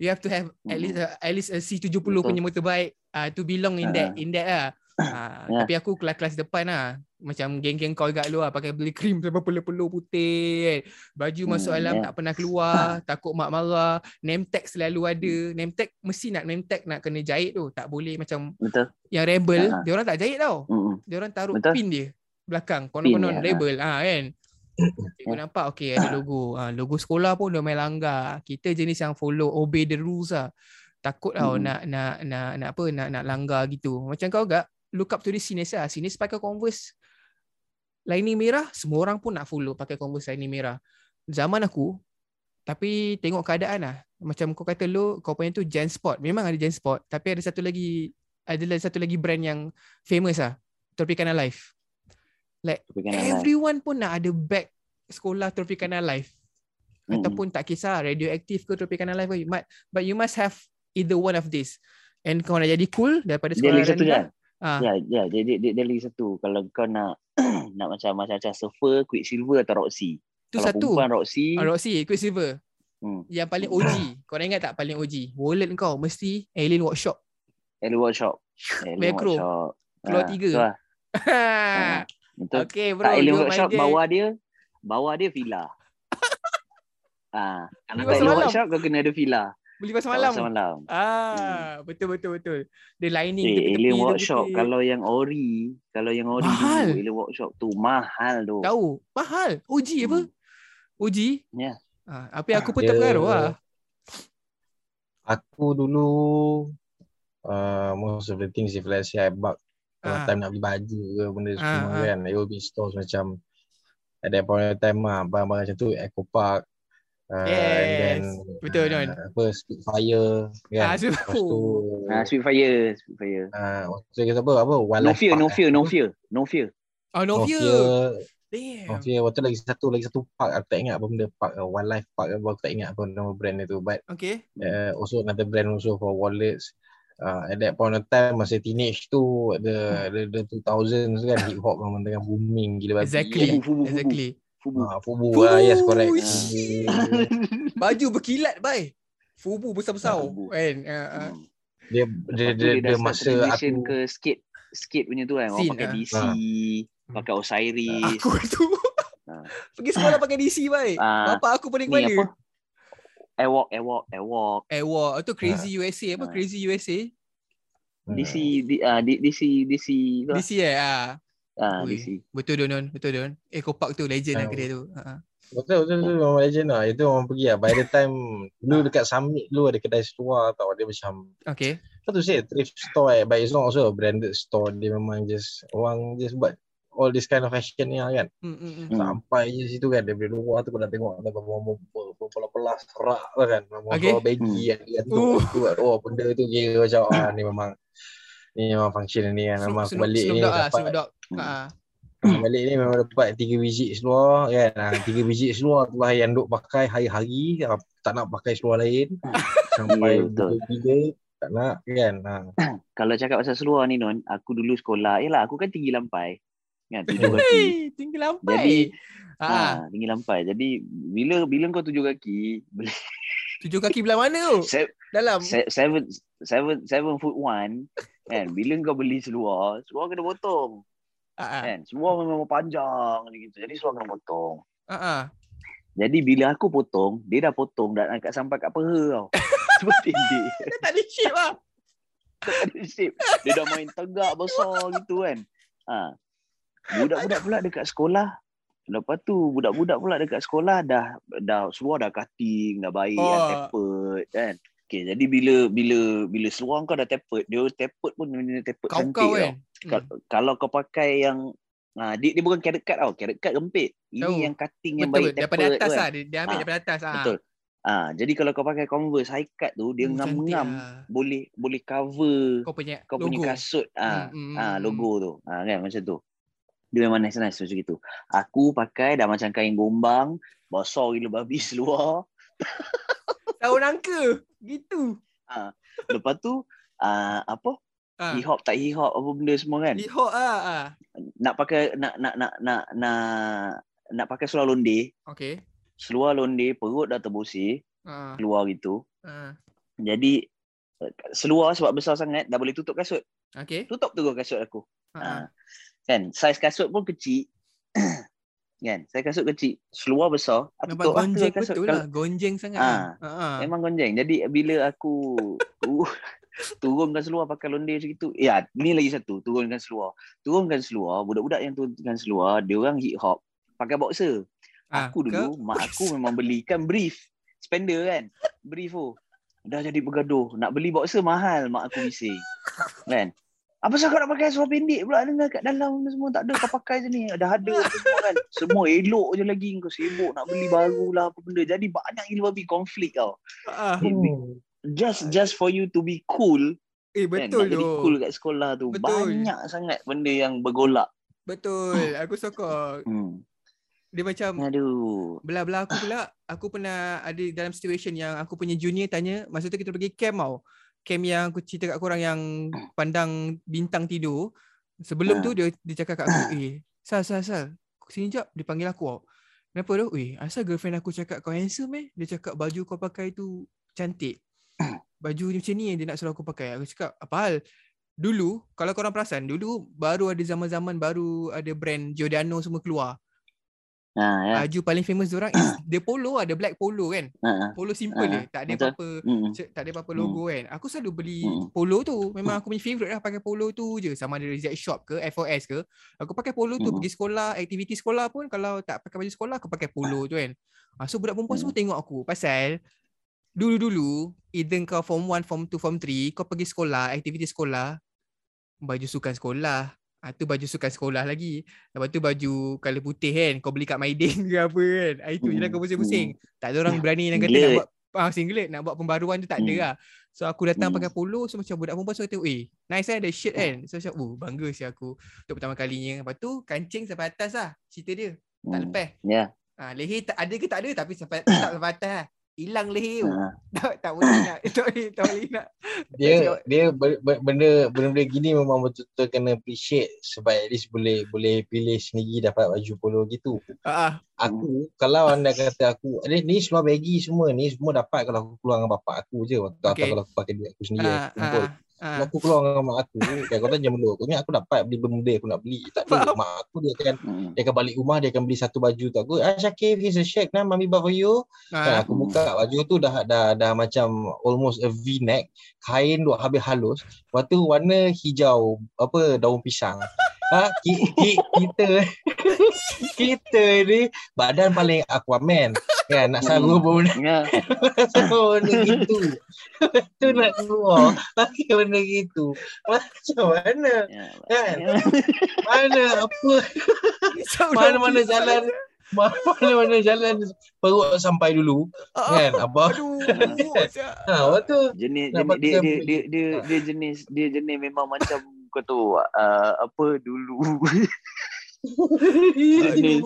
You have to have at least a, at least a C70 Betul. punya motorbike uh, to belong in that in that lah. Uh, Ya. Tapi aku kelas-kelas depan lah. Macam geng-geng kau juga lu lah. Pakai beli krim sampai peluh-peluh putih. kan. Baju masuk Hmm, alam ya. tak pernah keluar. takut mak marah. Name tag selalu ada. Name tag mesti nak name tag nak kena jahit tu. Tak boleh macam Betul. yang rebel. Ha. Dia orang tak jahit tau. Mm-mm. Dia orang taruh Betul. pin dia belakang. Konon-konon ha. rebel. Ah kan. Cikgu Ya. nampak okey ada logo. Ah logo sekolah pun dah main langgar. Kita jenis yang follow obey the rules lah. Takut tau Mm. nak nak nak nak apa nak nak langgar gitu. Macam kau gak look up to the seniors lah. Seniors pakai Converse lining merah, semua orang pun nak follow pakai Converse lining merah. Zaman aku tapi tengok keadaan lah. Macam kau kata lu kau punya tu Gen Sport. Memang ada Gen Sport tapi ada satu lagi ada satu lagi brand yang famous lah. Tropicana Life. Tapi kan alam. Everyone pun nak ada bag sekolah Tropicana Life. Mm-mm. Ataupun tak kisah radioaktif ke Tropicana Life ke. But, but you must have either one of this. And kau nak jadi cool daripada Dia sekolah lagi satu kan? Ah, Ya, ya, dia, dia, dia, dia lagi satu. Kalau kau nak nak macam macam-macam surfer, Quicksilver atau Roxy. tu Kalau satu. perempuan Roxy, Ah, Roxy, Quicksilver. hmm, Yang paling OG. Kau ingat tak paling OG? Wallet kau mesti Alien Workshop. Alien Workshop. Alien Velcro. Workshop. Keluar Ah, tiga. Ah, Betul. okay bro. tak you Workshop bawah dia bawah dia villa. Ah, kalau luar malam. workshop kau kena ada villa. Beli pasar Kat malam. Pasar malam. Ah, betul betul betul. Dia lining Eh, tepi-tepi alien tu workshop putih. kalau yang ori, kalau yang ori Mahal. dulu, alien workshop tu mahal tu. tahu mahal. OG apa? Hmm. OG? Ya. Ah, tapi aku pun terpengaruh lah. Aku dulu uh, most of the things if let's say I bug kalau Ah. time nak beli baju ke benda Ah, semua ah. kan it will be stores macam at that point of time lah barang-barang macam tu Echo Park uh, and then Yes. Betul, uh, apa Spitfire kan Ah, so- lepas tu Ah, Spitfire, Spitfire. uh, waktu tu kata apa apa No Wildlife fear, Park, no eh. fear, no fear, no fear. Oh, no, No fear. Fear Damn. No Fear waktu tu lagi satu lagi satu park aku tak ingat apa benda park uh, Wildlife Park apa aku tak ingat apa nama brand dia tu but Okay. uh, also another brand also for wallets. Uh, at that point of time masa teenage tu the the, the 2000s kan hip hop memang tengah booming gila babi. Exactly. Fubu, fubu, fubu. Exactly. Fubu. Ah, fubu lah, yes correct. Shit. Baju berkilat, bye. Fubu besar-besar. Kan? Ah, ah. Hmm. Dia dia dia, dia, dia masa aku ke skate skate punya tu kan. Orang Scene, pakai ah. DC, Ah. pakai Osiris. Aku tu Ah. pergi sekolah pakai DC, bye. Ah, Bapak aku pening Ni kepala. apa? Airwalk, airwalk, airwalk. Eh, wah. Itu Crazy USA. Apa Ah. Crazy USA? Hmm. DC, di, ah, di, DC, DC. tu lah. DC eh? Ah. Ah, Ui. DC. Betul Don, Don. Betul Don. Eco Park tu legend lah Ah. kedai tu. Ah. Betul betul betul memang legend lah. Itu orang pergi lah. By the time dulu dekat Summit dulu ada kedai seluar tau. Dia macam Okay. how to say thrift store eh. But it's not also a branded store. Dia memang just orang just buat all this kind of fashion ni lah kan. Hmm, hmm, hmm. Hmm. Sampai je situ kan Dari luar tu kau dah tengok Ada berpelas-pelas Serak lah kan Memang Okay. baggy Hmm. kan Dia Uh. tu, kan. Oh benda tu kira macam ah, Ni memang Ni memang function ni kan Memang aku balik ni lah. dapat. Hmm. Ah, Balik ni memang dapat Tiga biji seluar kan ah, Tiga biji seluar tu lah Yang duk pakai hari-hari ah, Tak nak pakai seluar lain Sampai Ya, bila Tak nak kan ah. Kalau cakap pasal seluar ni Non, aku dulu sekolah, yalah aku kan tinggi lampai. Kan, tujuh kaki. Tinggi lampai. Jadi, ah. Ah, tinggi lampai. Jadi bila bila kau tujuh kaki, Tujuh kaki belah mana tu? se- Dalam. se- seven seven seven foot one, kan? Bila kau beli seluar, seluar kena potong, Ah, ah. kan? Seluar memang panjang gitu. Jadi seluar kena potong. Ah, ah. Jadi bila aku potong, dia dah potong dah nak sampai kat peha tau. Sebab pendek. Dia tak ada shape lah. tak ada shape. Dia dah main tegak besar gitu kan. Ha. Budak-budak pula dekat sekolah. Lepas tu budak-budak pula dekat sekolah dah dah seluar dah cutting, dah baik, Oh. oh. yang tapered kan. Okay, jadi bila bila bila seluar kau dah tapered, dia tapered pun benda tapered cantik Kau-kau tau. kan. Ka- Kalau kau pakai yang Ha, dia, dia bukan carrot cut tau. Carrot cut gempit. Ini Tahu. yang cutting yang Betul. baik Daripada tapered atas tu lah. kan. Dia, dia ambil Ah, daripada atas. Ah. Betul. Ah, jadi kalau kau pakai Converse high cut tu, dia Oh, cantik ngam-ngam lah. boleh boleh cover Kau punya kau logo. punya kasut ah Hmm, hmm, ah hmm. logo tu ah kan macam tu dia memang nice nice macam itu aku pakai dah macam kain gombang besar gila babi seluar Tahu nangka. Gitu. lepas tu ah apa Ah. hip hop tak hip hop apa benda semua kan Lihok ah. ah. nak pakai nak nak nak nak nak nak pakai seluar londe Okay. seluar londe perut dah terboseh Ah. keluar gitu Ah. jadi seluar sebab besar sangat dah boleh tutup kasut Okay. tutup tu kasut aku Ah. Ha. Kan saiz kasut pun kecil. kan? Saiz kasut kecil, seluar besar. Aku Nampak lah gonjeng kasut. betul lah. Gonjeng sangat. Ah. Ah. Ah. Memang gonjeng. Jadi bila aku tu- turunkan seluar pakai londe macam itu. Ya, ni lagi satu, turunkan seluar. Turunkan seluar, budak-budak yang turunkan seluar, dia orang hip hop pakai boxer. Ah, Aku dulu, mak aku memang belikan brief. Spender kan? Brief tu. Dah jadi bergaduh. Nak beli boxer mahal, mak aku bising. Kan? Apa sebab kau nak pakai seluar pendek pula dengan kat dalam semua tak ada kau pakai je ni. Dah ada apa semua kan. Semua elok je lagi kau sibuk nak beli baru lah apa benda. Jadi banyak gila babi konflik tau. Hmm. Just just for you to be cool Eh kan. betul Nak jadi cool kat sekolah tu. Betul. Banyak sangat benda yang bergolak. Betul. Aku suka. Hmm. Dia macam Aduh. belah-belah aku pula. Aku pernah ada dalam situation yang aku punya junior tanya. Masa tu kita pergi camp tau. Camp yang aku cerita kat korang yang pandang bintang tidur. Sebelum Ah. tu dia dia cakap kat aku, eh Sal, Sal, Sal. Sini jap. Dia panggil aku tau. Kenapa tu? Eh, asal girlfriend aku cakap kau handsome eh? Dia cakap baju kau pakai tu cantik. Baju macam ni yang dia nak suruh aku pakai. Aku cakap, apa hal? Dulu, kalau korang perasan, dulu baru ada zaman-zaman baru ada brand Giordano semua keluar. Ha, ya. Baju paling famous orang is dia polo ada black polo kan. Ha, ha. Polo simple Ah, je, tak ada betul. apa-apa Mm. Tak ada apa-apa logo kan. Aku selalu beli Hmm. polo tu. Memang aku punya favourite lah pakai polo tu je. Sama ada Z Shop ke, F4S ke. Aku pakai polo tu Hmm. pergi sekolah, aktiviti sekolah pun kalau tak pakai baju sekolah aku pakai polo tu kan. Ah, so budak perempuan Hmm. semua tengok aku pasal dulu-dulu either kau form 1, form 2, form 3, kau pergi sekolah, aktiviti sekolah, baju sukan sekolah. Ah, tu baju sukan sekolah lagi. Lepas tu baju colour putih kan. Kau beli kat Maidin ke apa kan. Ah, itu je lah Hmm. kau pusing-pusing. Tak ada orang berani nak kata nak buat ah, singlet nak buat pembaruan tu tak ada Hmm. lah. So aku datang Hmm. pakai polo so macam budak perempuan so tengok eh nice kan ada shirt kan. So macam oh bangga si aku untuk pertama kalinya. Lepas tu kancing sampai atas lah cerita dia. Tak Mm. lepas. Ya. Ah, leher tak ada ke tak ada tapi sampai tak sampai atas lah. Hilang leher. Ha. Tak, tak boleh nak. Tak boleh, tak boleh nak. dia dia benda benda-benda gini memang betul-betul kena appreciate sebab at least boleh boleh pilih sendiri dapat baju polo gitu. Ah. Aku kalau anda kata aku ni, ni semua bagi semua ni semua dapat kalau aku keluar dengan bapak aku je waktu Okay. atau kalau aku pakai duit aku sendiri Ah, aku kumpul. Kalau aku keluar dengan mak aku, kan kau tanya meluk. Aku ingat aku dapat beli benda aku nak beli. Tak ada. Mak aku dia akan Mm. dia akan balik rumah dia akan beli satu baju tu. Aku, ah Syakir, here's a shirt nah, mami bought for you. Kan, Ah, aku buka baju tu dah dah dah macam almost a V-neck. Kain tu habis halus. Lepas tu warna hijau, apa daun pisang. Ha, ki, ki, kita kita ni badan paling Aquaman kan nak sarung pun Ya. sarung benda gitu. tu nak keluar pakai benda gitu. Macam mana? Ya. Kan? Ya. Mana apa mana-mana jalan mana-mana jalan perut sampai dulu Ah, kan apa Aduh, muak siap. ha lepas tu Jenis, Nak jenis dia, dia, dia, dia, Ha. dia jenis dia jenis memang macam kau tahu uh, apa dulu jenis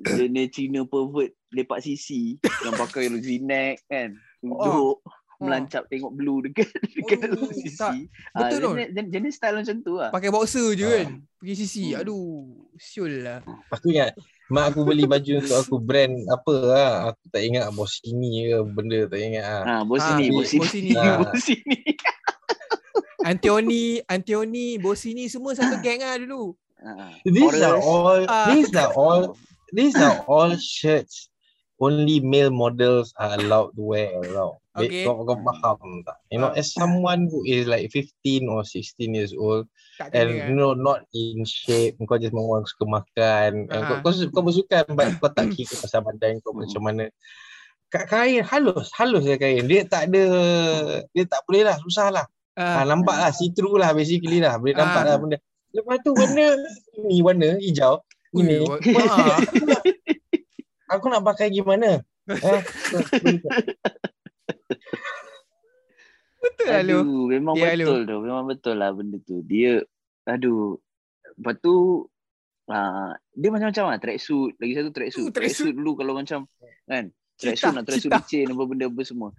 jenis Cina pervert lepak sisi yang pakai V-neck kan Oh. duduk melancap tengok blue dekat dekat Oh, dalam tak. sisi Ah, Betul tau. jenis, jenis, jenis style macam tu lah Pakai boxer je Ah. kan. Pergi sisi. Hmm. Aduh, siul lah. aku ingat mak aku beli baju untuk aku brand apa lah aku tak ingat bos ini ke benda tak ingat ah ha, bos Ah, sini bos bos sini sini. Ah. bos sini Antioni, Antioni, Bosini semua satu geng lah dulu. Ah, these are all Ah. these are all these are all shirts only male models are allowed to wear tau. Okay. Kau, kau faham tak? You know, Ah. as someone who is like 15 or 16 years old Tak and kena you kan. know not in shape, kau just memang suka makan, and kau, Ah. kau, kau bersukan but kau tak kira pasal badan kau Hmm. macam mana. Kat kain halus, halus je kain. Dia tak ada, dia tak boleh lah, susah lah. Ah, Ha, nampak lah, see through lah basically lah. Boleh nampak Ah. lah benda. Lepas tu warna, ni warna hijau. Ini, wa- ah, aku nak pakai gimana? Eh, betul lah lu. Aduh, memang Dia lu. betul tu. Memang betul lah benda tu. Dia, aduh. Lepas tu, uh, dia macam-macam lah. Tracksuit. Lagi satu tracksuit. Uh, tracksuit. tracksuit dulu kalau macam, kan. Tracksuit nak tracksuit cita. licin apa benda apa semua.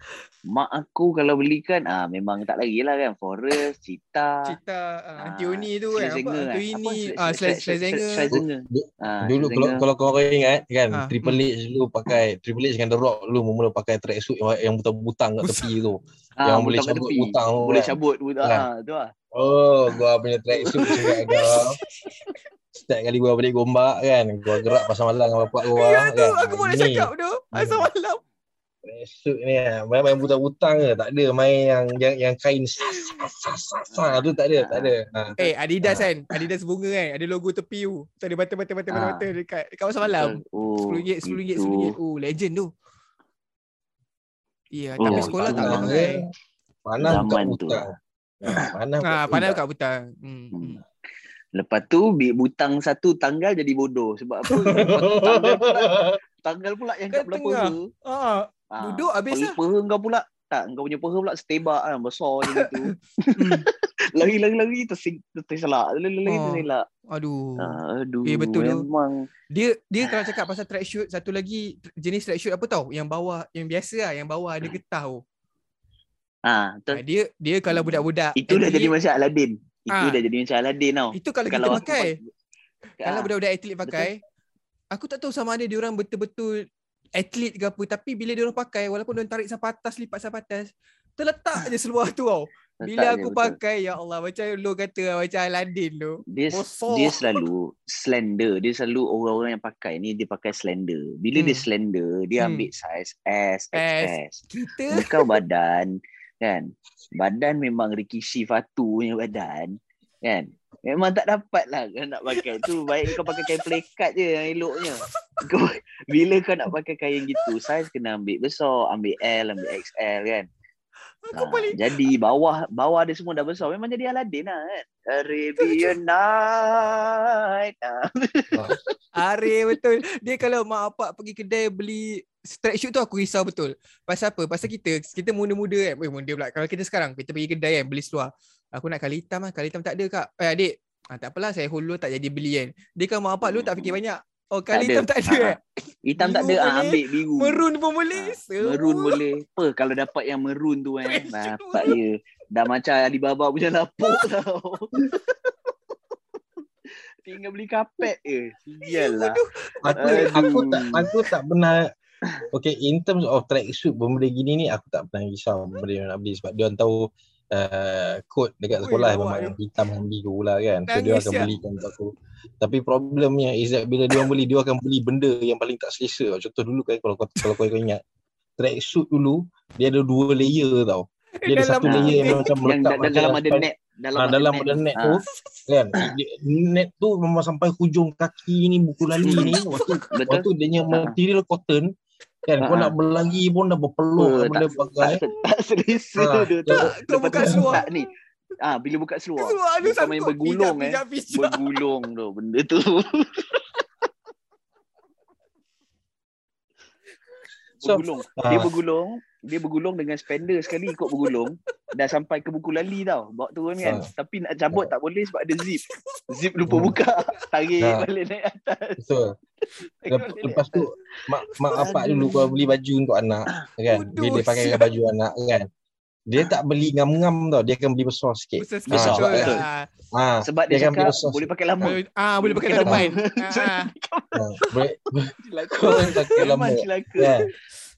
Mak aku kalau belikan, ah memang tak lagi lah kan. Forest, Cita. Cita uh, ah, Antioni tu kan. Apa kan. Antioni, ah Schlezinger. Schlezinger. Du- Ah, Dulu kalau kalau kau orang ingat kan Ah, Triple H dulu pakai Triple H dengan The Rock dulu mula pakai tracksuit yang, yang butang-butang kat tepi tu. Ah, yang boleh cabut butang Boleh kan. cabut. butang. Kan. Ah, tu lah. Oh, gua punya tracksuit juga. Setiap kali gua balik gombak kan, gua gerak pasal malam dengan bapak gua Ya tu, kan. aku boleh cakap tu. Asal Hmm. malam. Tracksuit ni main main butang-butang ke, tak ada main yang yang, yang kain sa sa sa sa, sa tu tak ada, tak ada. Ha. Eh, Adidas Ah. kan. Adidas bunga kan. Ada logo tepi tu. Tu ada bata-bata bata Ah. bata dekat dekat pasal malam. Oh, RM10, RM10, itu. RM10. Oh, legend tu. Ya, Oh, tapi sekolah tak boleh pakai. dia. Panas buka butang. Ha, panas Ah, buka pandai butang. kat butang. Hmm. Lepas tu butang satu tanggal jadi bodoh sebab apa? tanggal pula, tanggal pula yang kat belah. Ah, Ah, Duduk habis lah. peha kau pula tak kau punya peha pula setebak kan besar je gitu. hmm. Lari-lari lari tersing terselak. Lari-lari Oh. terselak. Aduh. Ah, aduh. Eh, betul tu. memang Dia dia kalau cakap pasal track shoot satu lagi jenis track shoot apa tau? Yang bawah yang biasa lah, yang bawah ada getah tu. betul. Ah, dia dia kalau budak-budak Itu dah jadi macam Aladdin. Itu Ah. dah jadi macam Aladdin tau. itu kalau, Kalau kita aku pakai. pakai- Kalau Ah, budak-budak atlet pakai, aku tak tahu sama ada dia orang betul-betul atlet ke apa tapi bila dia orang pakai walaupun dia orang tarik sampai atas lipat sampai atas terletak je seluar tu tau. Bila aku betul. pakai ya Allah macam lo kata macam Aladdin tu. dia Besar. dia selalu slender dia selalu orang-orang yang pakai ni dia pakai slender bila dia Hmm. slender dia Hmm. ambil saiz S S. XS Kita Kau badan kan? Badan memang Rikishi Fatu punya badan kan? Memang tak dapat lah nak pakai. Tu baik kau pakai kain plekat je yang eloknya. Kau, bila kau nak pakai kain gitu saiz kena ambil besar ambil L ambil XL kan aku Ha, paling jadi bawah bawah dia semua dah besar memang jadi Aladdin lah kan Arabian Night Ah. Are betul. Dia kalau mak bapak pergi kedai beli track shoot tu aku risau betul. Pasal apa? Pasal kita kita muda-muda kan. Eh muda pula. Kalau kita sekarang kita pergi kedai kan beli seluar. Aku nak kali hitam lah. Kali hitam tak ada kak. Eh adik. Ah, tak apalah saya hulu tak jadi beli kan. Dia kan mak bapak lu tak fikir banyak. Oh kali hitam tak ada. Ah, eh. hitam tak ada Biru ah, boleh, ambil biru Merun pun boleh. Ah, Merun boleh. Apa kalau dapat yang merun tu. Fresh Dapat je. Dah macam Alibaba punya lapuk tau. Tinggal beli kapet je. Sial lah. Aku aku tak aku tak pernah Okay, in terms of tracksuit benda gini ni aku tak pernah risau benda yang nak beli sebab dia orang tahu uh, kod dekat Ui, sekolah memang yang hitam dan biru lah kan. So dia akan belikan untuk aku. Tapi problemnya is that bila dia beli dia akan beli benda yang paling tak selesa. Contoh dulu kan kalau kau kalau kau ingat tracksuit dulu dia ada dua layer tau. Dia ada Dalam satu layer yang macam Yang melekat da- da- dalam ada net. Dalam Ah, dalam ada net tu kan Dia- net tu memang sampai hujung kaki ni buku lali ni waktu Betul. waktu dia punya material cotton kan kau Ah, nak berlari pun dah berpeluh Oh, benda tak- pakai tak, tak selesa Ah, dia tu. tak, kau buka seluar. ni. Ah bila buka seluar. Seluar lu Bukan main sangkut. bergulung eh. Pijak, pijak, pijak. Bergulung tu benda tu. So, bergulung. ah. Dia bergulung, dia bergulung dengan spender sekali ikut bergulung. Dah sampai ke buku lali tau. Bawa turun kan. Ah. Tapi nak cabut tak boleh sebab ada zip. Zip lupa Hmm. buka. Tarik Ah. balik naik atas. betul Lep- lepas naik tu mak mak bapak dulu kau beli baju untuk anak kan dia dia pakai siap. baju anak kan dia tak beli ngam-ngam tau dia akan beli besar sikit Besar sikit Besar, betul betul. ah Sebab dia, dia akan beli cakap besar boleh pakai lama. Ah boleh pakai tahun depan. Ah. ah, boleh Cilaka. kau pakai lama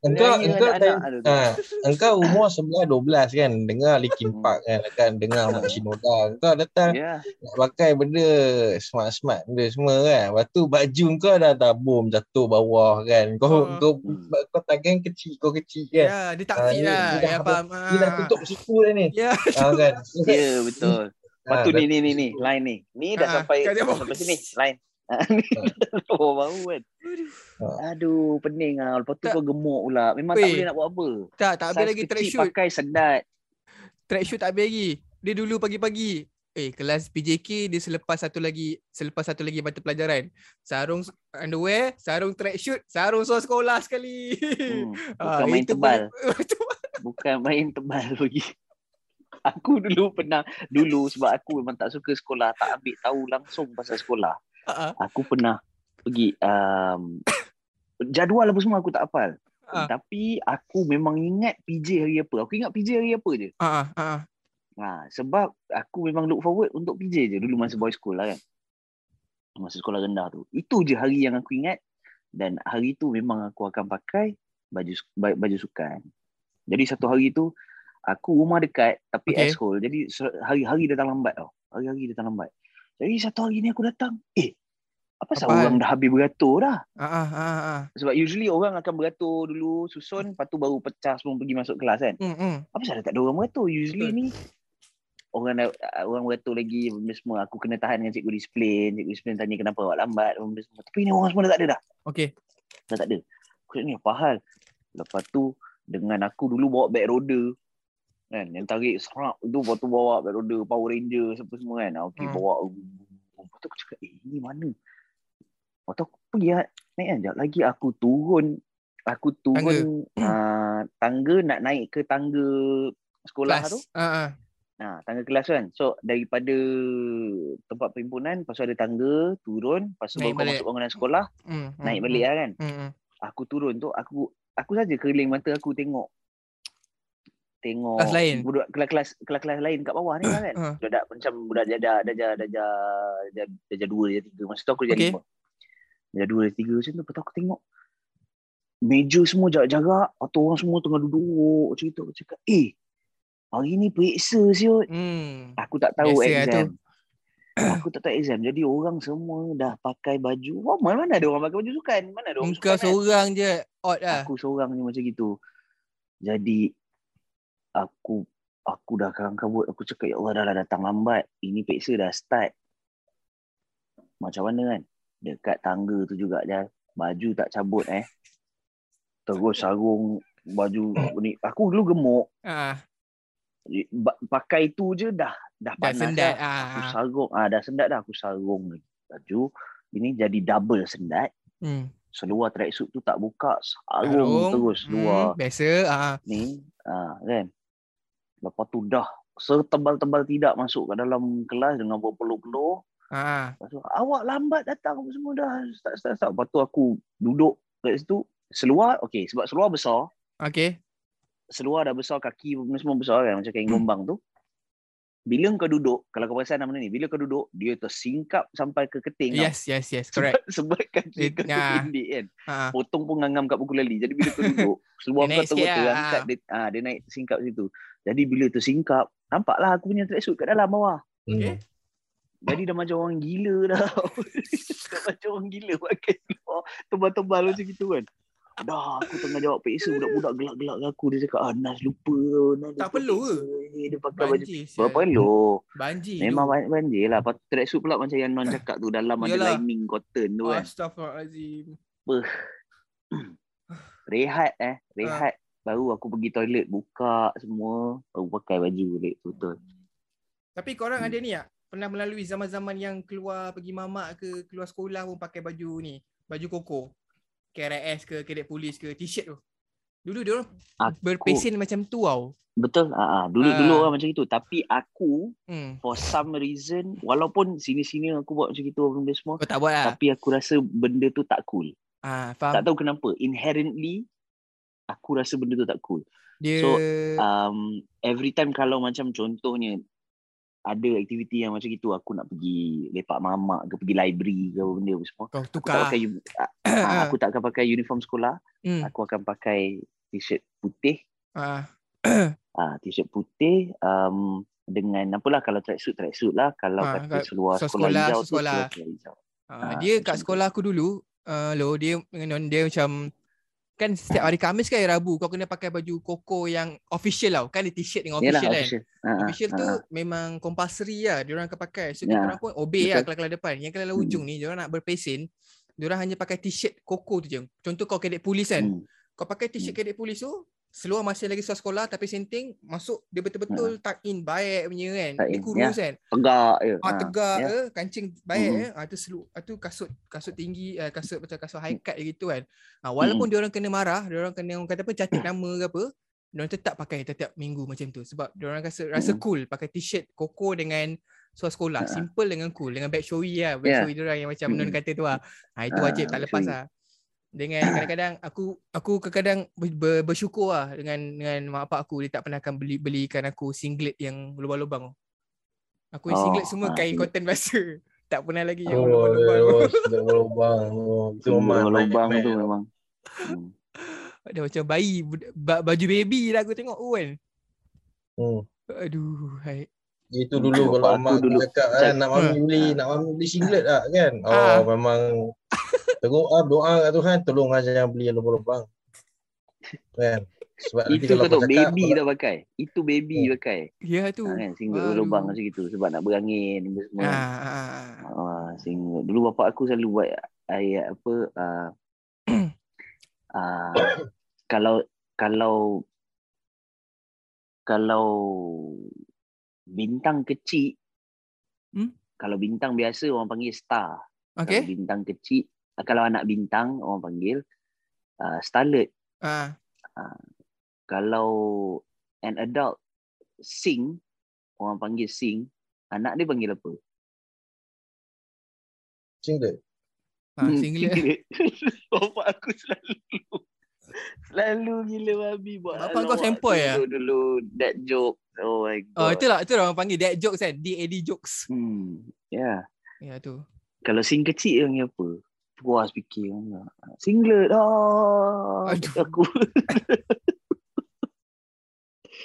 engkau engkau time, ah, engkau umur 11 12 kan dengar Linkin Hmm. Park kan kan dengar Mak Shinoda kau datang Ya. nak pakai benda smart-smart benda semua kan lepas tu baju kau dah tabum jatuh bawah kan kau Ah. kau Hmm. kau tangan kecil kau kecil kan Ya, dia tak Ah, fit ni- lah. dah Ya, dia dah Ah. tutup siku dah ni Ya. ah, kan Ya betul. Lepas tu dah- ni ni ni ni line ni. Ni dah Ah, sampai dia sampai sini line. Ah, ni oh bau kan. Ah. Aduh pening ah. Lepas tu Tak. kau gemuk pula. Memang tak Weh. boleh nak buat apa. Tak, tak habis lagi track shoot. pakai sedat. Track shoot tak habis lagi. Dia dulu pagi-pagi. Eh, kelas PJK dia selepas satu lagi selepas satu lagi mata pelajaran. Sarung underwear, sarung track shoot, sarung seluar sekolah sekali. Hmm. Ah, Bukan main itu tebal. Bukan main tebal lagi. Aku dulu pernah dulu sebab aku memang tak suka sekolah, tak ambil tahu langsung pasal sekolah. Ah, Aku pernah pergi um, jadual apa semua aku tak hafal. Ah. Tapi aku memang ingat PJ hari apa. Aku ingat PJ hari apa je. ah. Ha, sebab aku memang look forward untuk PJ je dulu masa boys school lah kan. Masa sekolah rendah tu. Itu je hari yang aku ingat dan hari tu memang aku akan pakai baju ba- baju sukan. Jadi satu hari tu aku rumah dekat tapi Okay. asshole. Jadi hari-hari datang lambat tau. Hari-hari datang lambat. Jadi satu hari ni aku datang, eh apa pasal hal? orang dah habis beratur dah? Ah, ah, ah, ah. Sebab usually orang akan beratur dulu, susun, lepas tu baru pecah semua pergi masuk kelas kan. Hmm, hmm. Apa pasal tak ada orang beratur? Usually Betul. ni orang dah, orang beratur lagi benda semua. Aku kena tahan dengan cikgu disiplin. Cikgu disiplin tanya kenapa awak lambat benda semua. Tapi ni orang semua dah tak ada dah. Okay. Dah tak ada. Aku cakap ni apa hal? Lepas tu dengan aku dulu bawa beg roda kan yang tarik serak tu lepas tu bawa beg roda Power Ranger apa semua kan. Ah, Okey Hmm. bawa. Lepas tu aku cakap eh ini mana? Lepas tu aku pergi ah, naik kan. Sekejap lagi aku turun aku turun tangga, uh, tangga nak naik ke tangga sekolah Kelas. tu. Ah, ah. Ha, tangga kelas kan. So daripada tempat perhimpunan, lepas tu ada tangga, turun, lepas tu Naik baru kau balik. masuk bangunan sekolah, Hmm, hmm, naik balik lah kan. Hmm, hmm. Aku turun tu, aku aku saja keliling mata aku tengok tengok Kelas lain? budak kelas-kelas kelas-kelas lain kat bawah ni lah kan. Ah. Budak macam budak darjah darjah darjah darjah darjah 2 darjah 3. Masa tu aku darjah Okay. 5. Darjah 2 darjah 3 macam tu lepas tu aku tengok meja semua jarak-jarak, atau orang semua tengah duduk cerita aku cakap, "Eh, Hari ni periksa siut. Hmm. Aku tak tahu Biasa lah exam. Aku tak tahu exam. Jadi orang semua dah pakai baju. Formal mana ada orang pakai baju sukan? Mana ada orang Engkau sukan? kan? seorang je odd lah. Aku seorang je macam gitu. Jadi aku aku dah kalang kabut. Aku cakap ya Allah dah lah datang lambat. Ini peksa dah start. Macam mana kan? Dekat tangga tu juga dah baju tak cabut eh. Terus sarung baju ni. Aku dulu gemuk. Ba- Pakai tu je dah dah dah panas sendat. dah. Aku Ah. sarung. Ah, dah sendat dah. Aku sarung lagi baju. Ini jadi double sendat. Hmm. Seluar tracksuit tu tak buka. Sarung Sarung. terus luar. Hmm, biasa. Ah. ni ah kan lepas tu dah setebal-tebal tidak masuk ke dalam kelas dengan berpeluh-peluh. Lepas tu awak lambat datang apa semua dah start start start lepas tu aku duduk kat situ. Seluar okey sebab seluar besar. Okay. seluar dah besar kaki semua besar kan macam kain gombang tu bila kau duduk kalau kau perasan nama ni bila kau duduk dia tersingkap sampai ke keting tau. Yes, yes, yes. Correct. sebab, sebab kaki Dia- kau tu ah. pendek kan Ah. potong pun ngangam kat buku lali. Jadi bila kau duduk, seluar kau terus sikit lah. terangkat, dia, ah, dia naik singkap situ. Jadi bila tu singkap, nampaklah aku punya tracksuit kat dalam bawah. Okay. Hmm. Jadi dah macam orang gila dah. dah macam orang gila pakai tebal-tebal macam gitu kan. Dah aku tengah jawab PSA budak-budak gelak-gelak aku. Dia cakap, ah Nas lupa. Nas Tak lupa perlu ke? PSA. Dia pakai baju. Banjir. sial. Berapa perlu? Banjir. Memang tu. banyak banjir lah. Lepas tu tracksuit pula macam yang Non cakap tu. Dalam ada lining cotton tu kan. Astaghfirullahalazim. rehat eh rehat baru aku pergi toilet buka semua baru pakai baju balik betul Tapi korang Hmm. ada ni tak? Pernah melalui zaman-zaman yang keluar pergi mamak ke keluar sekolah pun pakai baju ni. Baju koko. KRS ke, kedek polis ke, t-shirt tu. Dulu dia orang berpesen macam tu tau. betul ah ah. dulu Ah. dulu orang macam itu tapi aku Hmm. for some reason walaupun sini-sini aku buat macam itu benda semua Kau tak buat lah. tapi aku rasa benda tu tak cool Ah, tak faham. tahu kenapa inherently aku rasa benda tu tak cool Dia so, um, every time kalau macam contohnya ada aktiviti yang macam itu aku nak pergi lepak mamak ke pergi library ke apa benda apa semua kau aku tak tukar. pakai uni- ah, aku tak akan pakai uniform sekolah Hmm. aku akan pakai t-shirt putih Ah. ah t-shirt putih um, dengan apalah kalau tracksuit tracksuit lah kalau Ah, kata kat- seluar so sekolah, sekolah, hijau so tu sekolah. seluar sekolah hijau Ah, Ah, dia kat sekolah aku dulu, uh, lo dia dia macam kan setiap hari Khamis kan hari Rabu kau kena pakai baju koko yang official tau. Kan t-shirt dengan Yalah, official kan. official. Ah, Official ah, tu ah. memang compulsory lah dia orang akan pakai. So Ya, kita orang pun obey lah betul. kelas-kelas depan. Yang kelas Hmm. ujung ni dia orang nak berpesen, dia orang hanya pakai t-shirt koko tu je. Contoh kau kedek polis kan. Hmm. Kau pakai t-shirt Hmm. kedek polis tu, seluar masih lagi seluar sekolah tapi senting masuk dia betul-betul tuck in baik punya kan. Ha. Tuck Dia kurus kan. tegak je Ah Ah, tegak ya. ya. kancing baik Mm. ya. Ah tu selu ah tu kasut kasut tinggi uh, kasut macam kasut high cut gitu kan. Ah walaupun dia orang kena marah, dia orang kena orang kata apa catat nama ke apa, dia orang tetap pakai tiap-tiap minggu macam tu sebab dia orang rasa rasa Mm. cool pakai t-shirt koko dengan seluar sekolah, Ah. simple dengan cool dengan beg showy lah, beg Ya. showy dia orang yang macam Mm. non kata tu lah. Ah itu Ah, wajib tak lepas showy. Lah. Dengan kadang-kadang aku aku kadang-kadang ber, ber- bersyukur lah dengan dengan mak bapak aku dia tak pernah akan beli belikan aku singlet yang lubang-lubang. Aku oh, singlet Oh, semua ah, kain cotton biasa. Tak pernah lagi yang Oh, lubang-lubang. oh, berlubang. Oh, itu lubang tu memang Hmm. Ada macam bayi baju baby lah aku tengok tu kan. Hmm. Aduh, hai. Itu dulu kalau mak dulu cakap kan, nak mami beli, nak mami beli singlet tak kan. Oh, Ah. memang teruk ah doa kat Tuhan tolong lah jangan beli yang lubang-lubang. Kan? Sebab nanti itu kalau kau tahu cakap baby tak pakai itu baby Hmm. pakai Ya tu. ha, kan singlet Baru. lubang macam gitu sebab nak berangin benda semua Ah, kan. ah, ah. Ah, singlet. Dulu bapak aku selalu buat ayat apa ah ah, kalau kalau kalau bintang kecil Hmm? kalau bintang biasa orang panggil star. Kalau Okay. bintang kecil kalau anak bintang orang panggil uh, starlet. Ah, Kalau an adult sing orang panggil sing, anak dia panggil apa? singlet. ah singlet. Bapak aku selalu selalu gila babi buat. Bapak kau sempoi ya? Dulu, dulu that joke. Oh my god. Oh, itulah itulah orang panggil dad jokes kan. DAD jokes. Hmm. Ya. Ya tu. Kalau sing kecil yang apa? Puas fikir. Singlet. Ah, Aduh. aku.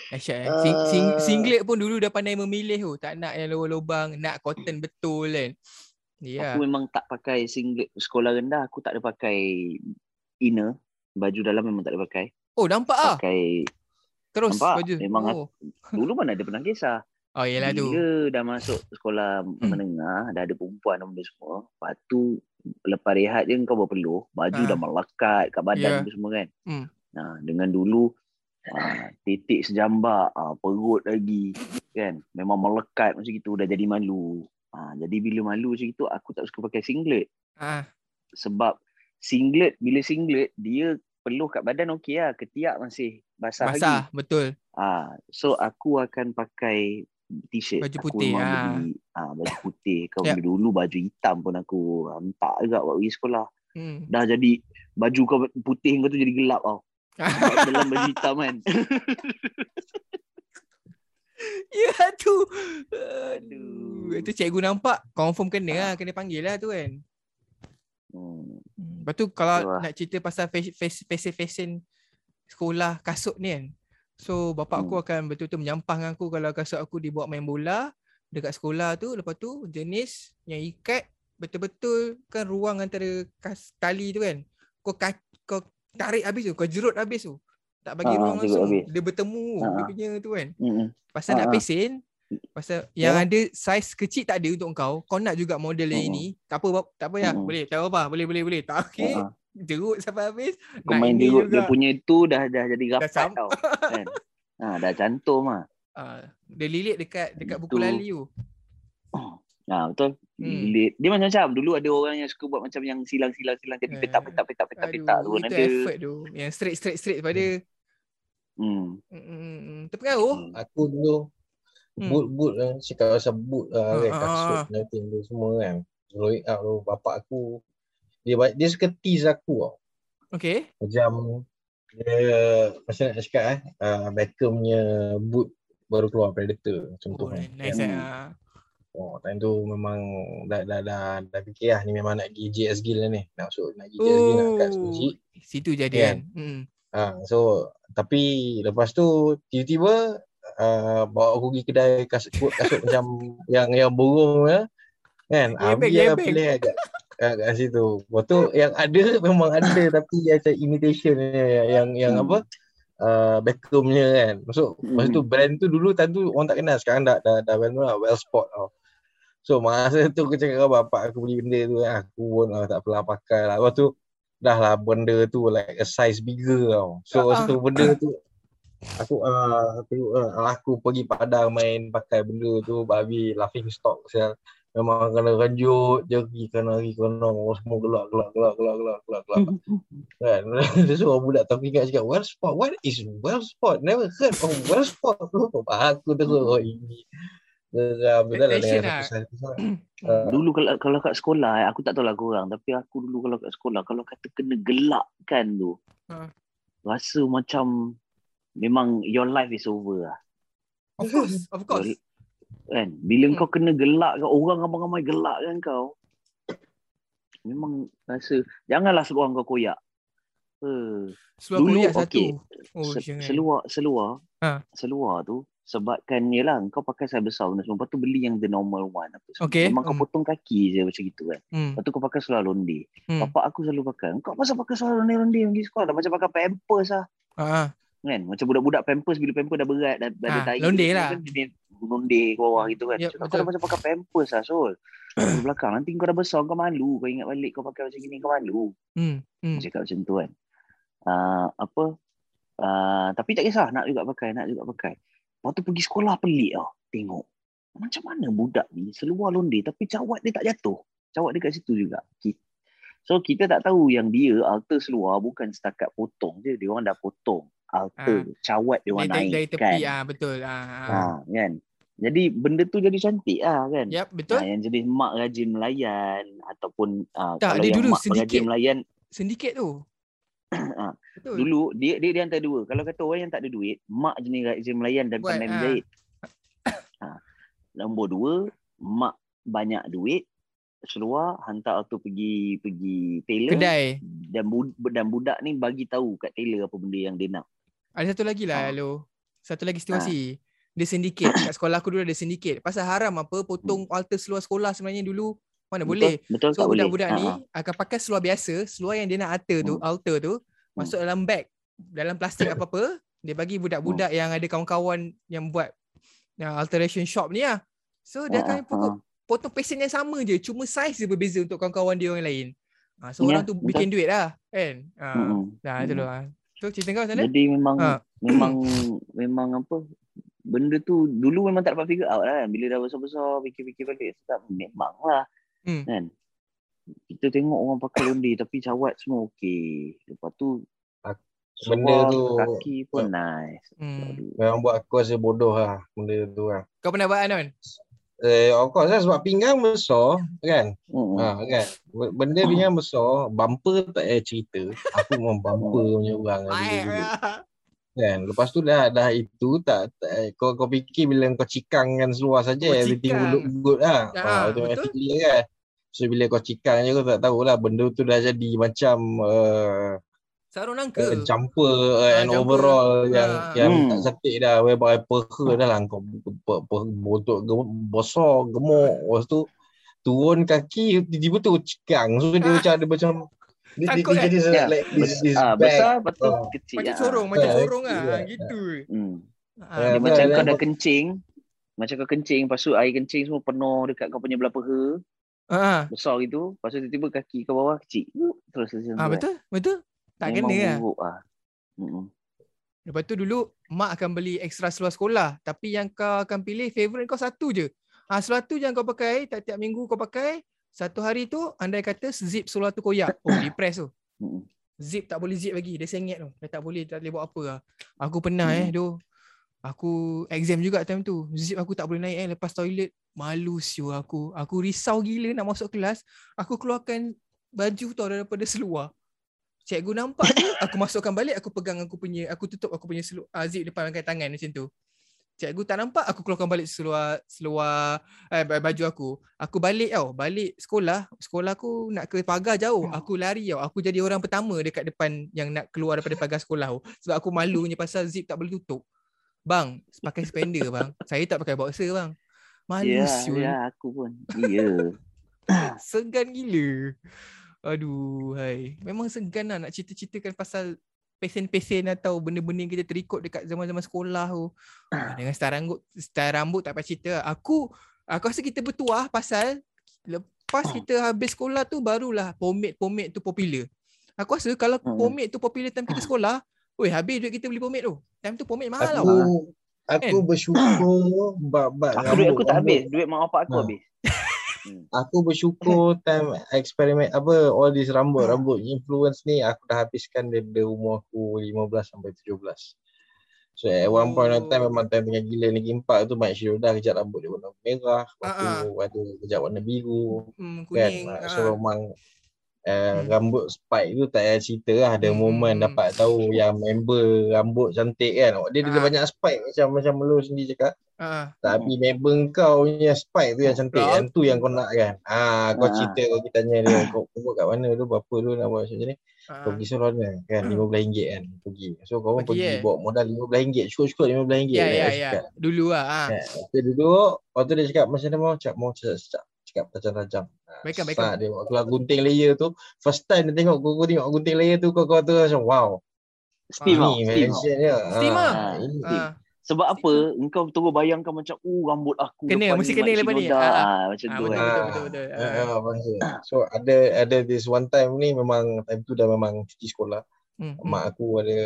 Dahsyat eh. Sing, sing, Ah. singlet pun dulu dah pandai memilih tu. Tak nak yang lubang-lubang, nak cotton betul kan. Ya. Aku memang tak pakai singlet sekolah rendah. Aku tak ada pakai inner. Baju dalam memang tak ada pakai. Oh, nampak ah. Pakai Terus nampak? baju. Memang oh. dulu mana ada pernah kisah. Oh, yelah tu. Bila dah masuk sekolah Hmm. menengah, dah ada perempuan dan benda semua. Lepas tu lepas rehat je kau berpeluh, baju Ah. dah melekat kat badan tu semua kan. Hmm. Nah, dengan dulu ah, titik sejambak, ah, perut lagi kan. Memang melekat macam itu dah jadi malu. Ah, jadi bila malu macam itu aku tak suka pakai singlet Ah, sebab singlet bila singlet dia peluh kat badan okey lah, ketiak masih basah, lagi. basah, betul. Ah, so aku akan pakai t-shirt. Baju Aku putih, ah. beli ah, baju putih. Kau Yep. yeah. dulu baju hitam pun aku hantar juga buat pergi sekolah. Hmm. Dah jadi baju kau putih kau tu jadi gelap tau. Dalam baju hitam kan. ya tu. Aduh. Itu cikgu nampak, confirm kena lah. Kena panggil lah tu kan. Hmm. Hmm. Lepas tu kalau Betul lah. nak cerita pasal face- fashion fashion sekolah kasut ni kan. So bapak aku Hmm. akan betul-betul menyampah dengan aku kalau kasut aku dibawa main bola dekat sekolah tu. Lepas tu jenis yang ikat betul-betul kan ruang antara kas, tali tu kan. Kau ka, kau tarik habis tu, kau jerut habis tu. Tak bagi Ah, ruang langsung. habis. Dia bertemu Ah, dia punya tu kan. Mm-mm. Pasal nak Ah, ah. pesen Pasal yang Ya. ada saiz kecil tak ada untuk kau. Kau nak juga model yang Mm-mm. ini. Tak apa, tak apa ya. Mm-mm. Boleh, tak apa. Boleh, boleh, boleh. Tak okey. Ah, Jerut sampai habis. Kau main ini dia, punya tu dah dah jadi rapat sam- tau. Kan? Ha, dah cantum ah. Ah, dia lilit dekat dekat buku Itu. lali tu. Ha, betul. Hmm. Hmm. Dia macam-macam. Dulu ada orang yang suka buat macam yang silang-silang-silang jadi Eh. petak-petak petak-petak petak tu kan itu ada. effort tu. Yang straight, straight, straight pada. Hmm. Mm, mm, mm. Terpengaruh. Hmm. Aku dulu Hmm. boot-boot lah. Cakap pasal boot lah Ah, kan. ah, Kasut tu semua kan. Growing up tu bapak aku dia dia suka tease aku tau. Okay. Macam dia macam nak cakap eh uh, Beckham punya boot baru keluar Predator Oh, contoh kan. nice. Eh. Ah. Oh, time tu memang dah dah dah, dah fikir lah ni memang nak pergi JS Gill lah ni. Nak masuk nak pergi JS Gill nak kat Oh, Suji. situ jadi Kan? kan. Hmm. Ha, so tapi lepas tu tiba-tiba uh, bawa aku pergi kedai kasut, kasut macam yang yang burung lah. Kan? Ah, biar gebeng. pilih kat, kat, kat situ. Lepas tu yang ada memang ada tapi yang macam imitation yang yang Hmm. apa? Uh, Beckham punya kan. Maksud Hmm. masa tu brand tu dulu time tu orang tak kenal sekarang dah dah dah brand tu lah well spot tau. So masa tu aku cakap dengan bapak aku beli benda tu kan, aku pun ah, tak pernah pakai lah. Lepas tu dah lah benda tu like a size bigger tau. So Ah, masa tu benda tu aku uh, aku, uh, aku pergi padang main pakai benda tu babi laughing stock sial. Memang kena renjut je pergi kena lari kena orang semua gelak gelak gelak gelak gelak gelak gelak kan. Dia suruh budak tak ingat cakap well spot. What is well spot? Never heard of well spot. Aku terus oh ini. Geram tu lah dengan lah. Hmm. Uh, Dulu kalau kalau kat sekolah eh, aku tak tahu lah korang tapi aku dulu kalau kat sekolah kalau kata kena gelakkan tu Ha. rasa macam memang your life is over lah Of course, of course. Kan bila Hmm. kau kena gelak kan orang ramai-ramai gelak kan kau memang rasa janganlah seluar kau koyak eh Seluar Dulu, kuliah satu. okey. Oh, Se- jangan. seluar seluar Ha. seluar tu sebabkan yelah kau pakai saiz besar benda semua lepas tu beli yang the normal one apa semua. Okey, memang kau hmm. potong kaki je macam gitu kan Hmm. lepas tu kau pakai seluar londe Hmm. bapak aku selalu pakai kau pasal pakai seluar londe-londe pergi sekolah dah macam pakai pampers lah Ah, kan macam budak-budak pampers bila pampers dah berat dah, dah ada Ah, tahi londe lah. kan dia londe ke bawah gitu kan. Yep, Cakap, kau dah macam pakai pampers lah Sol. Di belakang nanti kau dah besar kau malu. Kau ingat balik kau pakai macam gini kau malu. Hmm. Hmm. cakap macam tu kan. Uh, apa? Uh, tapi tak kisah nak juga pakai nak juga pakai. Lepas tu pergi sekolah pelik tau tengok. Macam mana budak ni seluar londe tapi cawat dia tak jatuh. Cawat dia kat situ juga. So kita tak tahu yang dia alter seluar bukan setakat potong je. Dia orang dah potong alter cawat dia orang naik dari tepi kan? ah betul. Ah, ah. ha, kan jadi benda tu jadi cantik lah kan Yap, betul. Nah, yang jenis mak rajin melayan ataupun uh, Tak, kalau dia yang dulu mak sedikit. rajin melayan Sindiket tu. Ah, betul. Dulu dia dia dia antara dua. Kalau kata orang yang tak ada duit, mak jenis rajin melayan dan Buat, pandai ah. menjahit. Ha. Nombor dua, mak banyak duit, seluar hantar auto pergi pergi tailor Kedai. dan bud, dan budak ni bagi tahu kat tailor apa benda yang dia nak. Ada satu lagi lah Ah. lo. Satu lagi situasi. Dia sindiket. Kat sekolah aku dulu ada sindiket. Pasal haram apa potong alter seluar sekolah sebenarnya dulu. Mana boleh. Betul, betul So tak boleh. budak-budak ni Ha, ha. akan pakai seluar biasa, seluar yang dia nak alter tu, Hmm. alter tu masuk dalam bag, dalam plastik apa-apa, dia bagi budak-budak Hmm. yang ada kawan-kawan yang buat yang alteration shop ni lah. So dia akan pokok ha. potong pesen yang sama je, cuma saiz dia berbeza untuk kawan-kawan dia orang lain. Ha, so Ya, orang tu betul. bikin duit lah, kan? Ha, Mm-mm. dah itu Mm-mm. lah. So cerita kau macam mana? Jadi memang Ha. memang memang apa benda tu dulu memang tak dapat figure out lah kan. Bila dah besar-besar fikir-fikir balik sedap memang lah Hmm. kan. Kita tengok orang pakai londe tapi cawat semua okey. Lepas tu Benda tu- kaki pun nice. Hmm. Memang buat aku rasa bodoh lah benda tu lah. Kau pernah buat Anon? Eh, of course lah sebab pinggang besar kan. Mm-mm. Ha, kan. Benda pinggang besar, bumper tak payah cerita. Aku memang bumper punya orang lah. Kan. Lepas tu dah dah itu tak, tak eh, kau kau fikir bila kau cikangkan seluar saja Oh, everything cikang. will look good lah. Ah, Ha, automatically kan. So bila kau cikang je kau tak tahulah benda tu dah jadi macam uh, Sarung uh, nangka. jumper uh, and jumper. overall yang Ah. yang Hmm. tak setik dah whereby peha dah lah kau botok gemuk, besar gemuk lepas tu turun kaki tiba-tiba tu cikang so dia Ah. macam ada macam dia, dia, Takut dia kan? jadi Ya, like this, this ah, besar lepas tu Ah. kecil. Macam ah. corong, macam Ah, corong lah. iya. Gitu. Hmm. Ha. Ya, Dia betul, macam kau dah kencing. Macam kau kencing, lepas tu air kencing semua penuh dekat kau punya belah peha. Ha. Besar gitu. Lepas tu tiba-tiba kaki kau bawah kecil. Terus macam Ah tu, betul, betul. Tak Memang kena lah. buruk ah. Mm-mm. Lepas tu dulu mak akan beli extra seluar sekolah, tapi yang kau akan pilih favorite kau satu je. Ah seluar tu yang kau pakai, tiap-tiap minggu kau pakai, satu hari tu andai kata zip seluar tu koyak. Oh, depress tu. Zip tak boleh zip lagi, dia sengit tu. Dia tak boleh, tak boleh buat apa lah. Aku pernah eh, Hmm. doh. Aku exam juga time tu. Zip aku tak boleh naik eh lepas toilet. Malu siu aku. Aku risau gila nak masuk kelas. Aku keluarkan baju tau daripada seluar. Cikgu nampak tu, aku masukkan balik, aku pegang aku punya, aku tutup aku punya seluar, uh, zip depan angkat tangan macam tu. Cikgu tak nampak, aku keluarkan balik seluar seluar eh, baju aku. Aku balik tau, balik sekolah. Sekolah aku nak ke pagar jauh. Aku lari tau. Aku jadi orang pertama dekat depan yang nak keluar daripada pagar sekolah tu. Sebab aku malunya pasal zip tak boleh tutup. Bang, pakai spender bang. Saya tak pakai boxer bang. Malu Ya, siul. ya, aku pun. Ya. Segan gila. Aduh, hai. Memang segan lah nak cerita-ceritakan pasal pesen-pesen atau benda-benda yang kita terikut dekat zaman-zaman sekolah tu. Ah, dengan style rambut, style rambut tak payah cerita. Aku aku rasa kita bertuah pasal lepas kita habis sekolah tu barulah pomade-pomade tu popular. Aku rasa kalau Hmm. pomade tu popular time kita sekolah, Weh, habis duit kita beli pomade tu. Time tu pomade mahal aku tau. aku Kan? bersyukur bab-bab Aku duit aku tak rambut- habis. Duit mak bapak aku Ha. habis. Aku bersyukur time eksperimen apa all this rambut rambut influence ni aku dah habiskan daripada umur aku 15 sampai 17. So at one point of time memang time tengah gila Linkin Park tu Mike Shinoda kejap rambut dia warna merah, lepas tu ada kejap warna biru Hmm, kan. kuning. So ah. memang uh, Hmm. rambut spike tu tak payah cerita lah ada Hmm, moment hmm, dapat tahu yang member rambut cantik kan. Dia ada Ah. banyak spike macam macam lu sendiri cakap. Ah, Tapi member kau punya spike tu yang cantik. Betul. Yang tu yang kau nak kan. Ah, kau Ah. cerita kau kita tanya dia kau kau kat mana tu berapa tu nak buat macam ni. ah. Kau pergi salon kan kan RM15 kan pergi. So kau pun Pergi, pergi eh? bawa modal RM15. Cukup-cukup RM15 Ya, kan, ya, dia ya. Dulu lah. ah. Kan, Lepas tu duduk, lepas tu dia cakap macam mana mau cakap mau cakap cakap cakap tajam-tajam. Ah, Baikkan, start. Dia keluar gunting layer tu. First time dia tengok kau, kau tengok gunting layer tu kau kau tu macam wow. Steam Ah, Steam dia. Steam Ah, ah. ini. Ah. Sebab apa? Engkau terus bayangkan macam, oh rambut aku Kena, mesti kena lepas ni. Shinoda." Ah. Ah, macam Ah, tu betul, kan. betul, Ah. betul, betul. Ah, Ah. ah, faham. So ada ada this one time ni memang time tu dah memang cuti sekolah. Hmm, hmm. Mak aku ada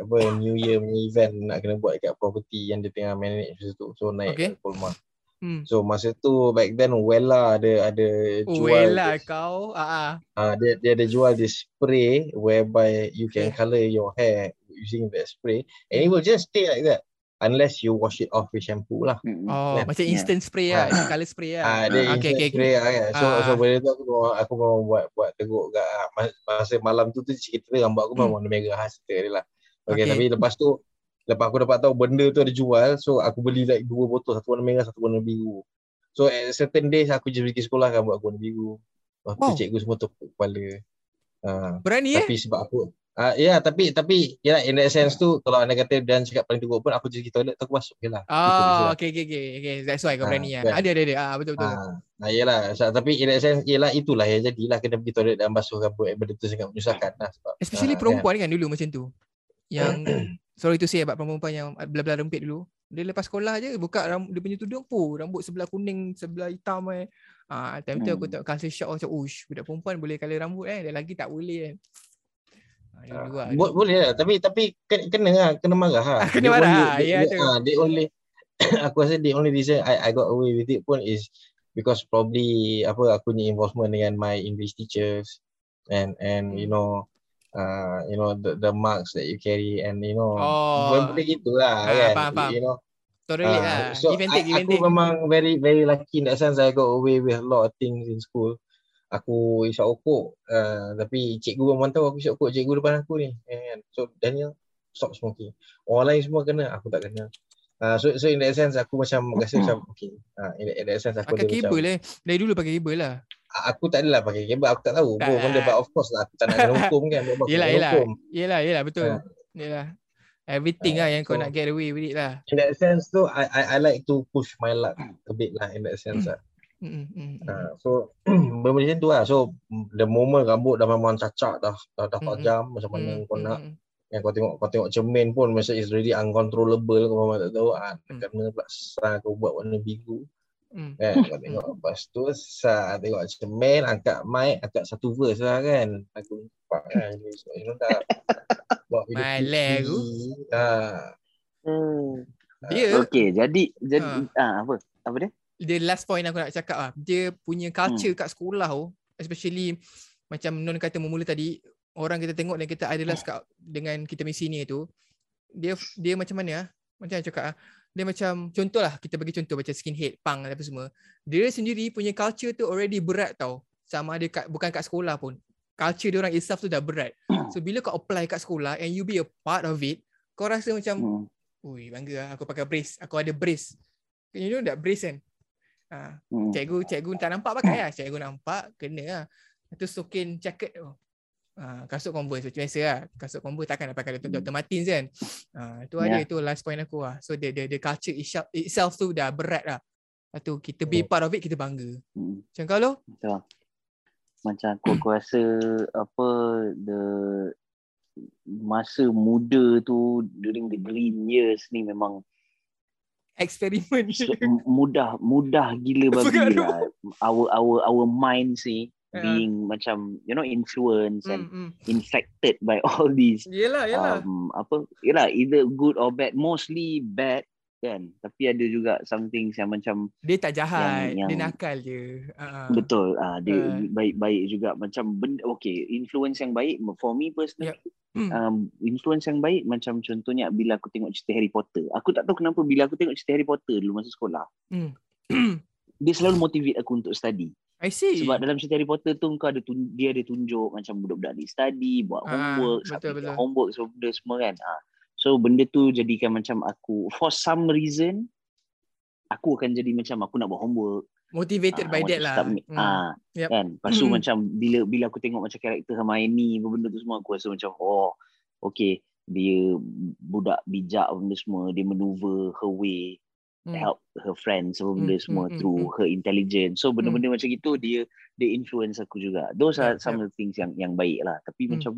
apa New Year punya event nak kena buat dekat property yang dia tengah manage masa tu. So naik Okay. okay. Hmm. So masa tu back then Wella ada ada jual lah this, kau. Ah, ah. ah, dia dia ada jual this spray whereby you can Okay. color your hair using that spray and it will just stay like that unless you wash it off with shampoo lah. Mm-mm. Oh, Kan? macam instant spray lah. Color spray lah. Ah, dia Ah, okay, okay, okay, okay. spray lah kan. So Ah. so benda tu aku memang aku memang buat buat teguk kat ah, mas- masa malam tu tu cerita rambut aku Hmm. memang warna merah khas dia lah. Okay, Okay. tapi lepas tu lepas aku dapat tahu benda tu ada jual so aku beli like dua botol satu warna merah satu warna biru. So at certain days aku just pergi sekolah rambut aku warna biru. Lepas Wow. cikgu semua tepuk kepala. Ah, Berani eh? tapi sebab aku Ah ya tapi tapi ya in that sense tu kalau anda kata dan cakap paling teruk pun aku pergi toilet tu aku masuk je lah. Oh, okay, okay, okay, okay. That's why kau Ah, berani lah. kan. Ada, ada, ada. Ah, betul, betul. Ah, nah, yelah. Sa- Tapi in that sense, yelah itulah yang jadilah kena pergi toilet dan basuh rambut. Benda tu sangat menyusahkan lah. Sebab, Especially ah, perempuan kan dulu macam tu. Yang sorry to say about perempuan yang belah-belah rempit dulu. Dia lepas sekolah je buka ram, dia punya tudung pun rambut sebelah kuning, sebelah hitam eh. Ah, time tu aku Hmm. tengok culture shock macam ush, budak perempuan boleh colour rambut eh, dia lagi tak boleh kan. Ah, Ah, dulu lah. bo- boleh lah. Tapi tapi ken- kena lah. Kena marah lah. Ah, kena The marah, only- ya, the- tu. ah, The only, aku rasa the only reason I, I got away with it pun is because probably apa aku punya involvement dengan my English teachers and and you Hmm. know uh, you know the the marks that you carry and you know Oh. benda gitulah Ah, kan faham, faham. you know relate Ah, lah. So give and take, give and aku take. memang very very lucky in that sense I got away with a lot of things in school. Aku isap okok uh, tapi cikgu memang tahu aku isap okok cikgu depan aku ni. Eh, kan. So Daniel stop smoking. Orang lain semua kena, aku tak kena. Uh, so so in that sense aku macam rasa macam okay. Uh, in, that, in that sense aku Pakai ada macam kabel eh. Dari dulu pakai kabel lah. Aku tak adalah pakai kabel, aku tak tahu Tak pun benda but of course lah aku tak nak kena hukum kan. Yelah, nak yelah. hukum. Yelah, yelah, betul. Ah. Yelah. Everything Ah, lah yang kau so- nak get away with it lah. In that sense tu I, I I like to push my luck a bit lah in that sense lah. Mm, mm, mm, mm. Uh, so benda macam tu lah. So the moment rambut dah memang cacak dah dah, dah Mm-mm. tajam macam mana Mm, kau mm, nak. mm. Yang kau tengok kau tengok cermin pun masa is really uncontrollable kau memang tak tahu ah Mm. kena pula sah kau buat warna biru Mm. kan kau tengok lepas tu sah tengok cermin angkat mic angkat satu verse lah kan aku nampak kan so, you know dah buat video Malah aku. TV. ah Dia Okay, jadi jadi Ha. ah apa? Apa dia? the last point aku nak cakap lah. Dia punya culture Hmm. kat sekolah tu, especially macam Non kata memula tadi, orang kita tengok dan kita idolize kat dengan kita punya senior tu, dia dia macam mana ah? Macam mana cakap ah? Dia macam contohlah kita bagi contoh macam skinhead, punk dan apa semua. Dia sendiri punya culture tu already berat tau. Sama ada kat bukan kat sekolah pun. Culture dia orang itself tu dah berat. So bila kau apply kat sekolah and you be a part of it, kau rasa macam Hmm. Ui, bangga lah aku pakai brace. Aku ada brace. You know that brace kan? Ha, Hmm. cikgu cikgu tak nampak pakai lah. Cikgu nampak, kena lah. Tu sokin jacket tu. Ha, kasut Converse macam biasa lah. Kasut Converse takkan nak pakai Dr. Dr. Martens kan. Ha, tu ada Ya. tu last point aku lah. So the, the, the culture itself, itself tu dah berat lah. Lepas tu kita be part of it, kita bangga. Hmm. Macam kau lo? Betul. Macam aku, aku rasa apa the masa muda tu during the green years ni memang Eksperimen. mudah mudah gila babi Pengaruh. lah. Our our our minds ni Being macam you know influenced and Hmm, hmm. infected by all these Yelah, yelah. um, apa yalah either good or bad mostly bad kan tapi ada juga some things yang macam dia tak jahat. yang- Dia nakal je. Ha. betul ah dia Ah. baik-baik juga macam benda okay influence yang baik for me personally Hmm. um, influence yang baik macam contohnya bila aku tengok cerita Harry Potter aku tak tahu kenapa bila aku tengok cerita Harry Potter dulu masa sekolah Hmm. dia selalu motivate aku untuk study I see. sebab dalam cerita Harry Potter tu kau ada tun- dia ada tunjuk macam budak-budak ni study buat Ah, homework betul, betul. homework semua benda semua kan ah so benda tu jadikan macam aku for some reason aku akan jadi macam aku nak buat homework Motivated Ah, by that lah. submit. Hmm. Ah, Yep. kan. Lepas tu Hmm. macam bila bila aku tengok macam karakter Hermione benda tu semua aku rasa macam oh okay dia budak bijak benda semua dia maneuver her way Hmm. help her friends apa benda Hmm, semua hmm, hmm, through hmm. her intelligence. So benda-benda macam itu dia dia influence aku juga. Those are Yep, some of the things yang yang baik lah. Tapi Hmm. macam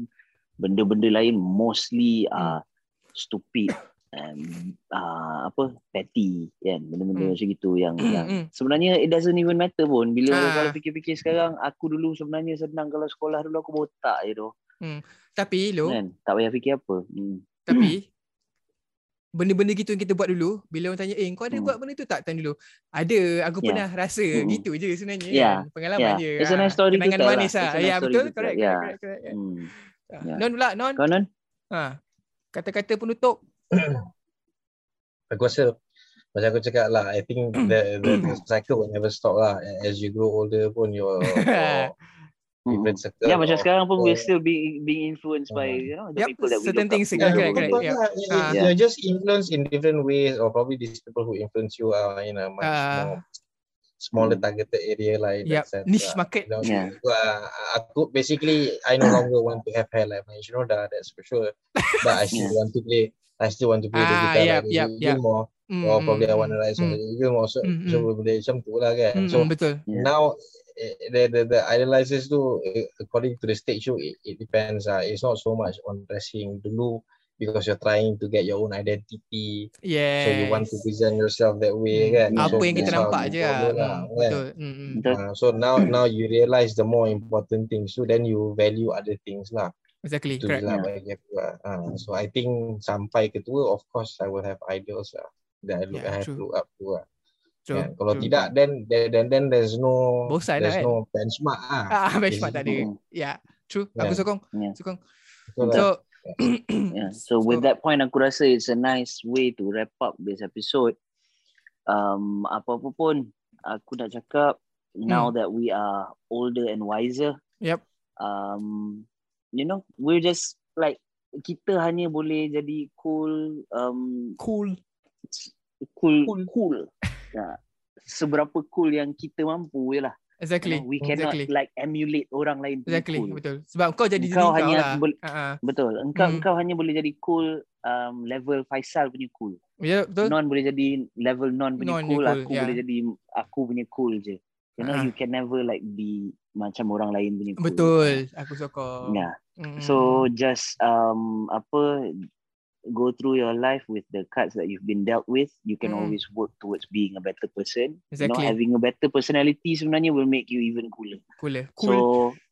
benda-benda lain mostly uh, stupid and uh, apa petty kan benda-benda Hmm. macam gitu yang Hmm, yang hmm. sebenarnya it doesn't even matter pun bila Ah. kalau fikir-fikir sekarang aku dulu sebenarnya senang kalau sekolah dulu aku botak je tu Tapi lo, kan tak payah fikir apa hmm. tapi benda-benda gitu yang kita buat dulu, bila orang tanya, "Eh, kau ada Hmm. buat benda tu tak?" Tanya dulu. Ada, aku Ya. pernah rasa Hmm. gitu je sebenarnya Ya, kan. Pengalaman ya. je. It's a Ah, nice story to Kenangan manis lah. lah. It's a nice Ya, story betul. Correct, tell. correct, correct, correct. Hmm. Ah, Ya. Non pula, non. Kau non? Ha. Kata-kata penutup. aku rasa macam aku cakap lah I think the, the, the cycle will never stop lah as you grow older pun your, Hmm. different circle Ya macam of- sekarang pun we're of- still being being influenced by Hmm. you know the Yup, people that we certain look things, up correct, Yeah, correct, correct. yeah. You- Ah. You're just influenced in different ways or probably these people who influence you are you know much Ah. more smaller Hmm. targeted area lah in Yep. that sense. Niche lah. market. You know, Yeah. uh, aku basically I no longer want to have hair like my Shinoda, that's for sure. But I still Yeah. want to play. I still want to play the Ah, guitar yep, like yep, even yep. more. Mm, Or mm, probably I mm, want to write mm, some even more. So, Mm, so mm. benda macam tu lah kan. mm, So mm, betul. Yeah. now eh, the the the idolizers tu eh, according to the stage show it, it depends ah it's not so much on dressing dulu because you're trying to get your own identity Yes. so you want to present yourself that way Hmm. kan Apa so yang kita nampak je lah. lah kan betul. Hmm, hmm. Betul. Ah, so now now you realize the more important things so then you value other things lah Exactly. tu Correct. lah bagi aku lah Ah, so I think sampai ketua of course I will have idols lah that I look Yeah, I have true. to look up to lah True. kan kalau true. tidak then then then, then there's no Bosan lah there's kan? no benchmark ah Ah, benchmark tak ada. Ya. True. Aku Yeah. sokong. Yeah. Sokong. Betul lah. So Yeah. So with that point, aku rasa it's a nice way to wrap up this episode. Um, apa-apa pun aku nak cakap now that we are older and wiser, Yep. um, you know, we're just like kita hanya boleh jadi cool, um, Cool. cool, Cool. cool. Ya. Seberapa cool yang kita mampu je lah. You Exactly. know, we cannot exactly. like emulate orang lain punya Exactly. cool. Betul. Sebab kau jadi diri Kau kau hanya lah. boleh- Ah, ah. Betul. Engkau Hmm. engkau hanya boleh jadi cool um, level Faisal punya cool. Ya, betul. Non boleh jadi level non punya Non cool, cool, aku yeah. boleh jadi aku punya cool je. You know Ah. you can never like be macam orang lain punya cool. Betul. Aku sokong. Yeah. Mm. So just um apa go through your life with the cards that you've been dealt with, you can Mm. always work towards being a better person. You know, Exactly. having a better personality sebenarnya will make you even cooler. cool. eh? Cool. So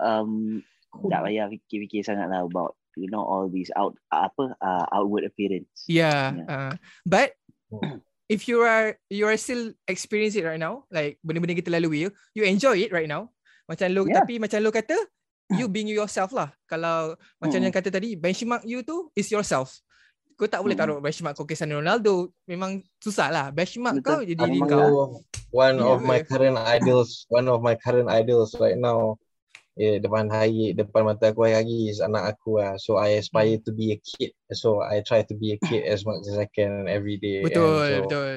um Cool. tak payah fikir-fikir sangat lah about you know all these out apa uh, outward appearance. Yeah. Yeah. Uh, but Hmm. if you are you are still experiencing it right now, like benda-benda kita lalui, you enjoy it right now. Macam lo Yeah. tapi macam lo kata, you being yourself lah. Kalau macam Mm. yang kata tadi, benchmark you tu is yourself. Kau tak boleh Mm. taruh benchmark kau Cristiano Ronaldo. Memang susah lah. Benchmark Betul. kau jadi diri kau. One of Yeah. my current idols, one of my current idols right now, eh, depan hari, depan mata aku hari is anak aku lah. So I aspire to be a kid. So I try to be a kid as much as I can every day. Betul, so, betul.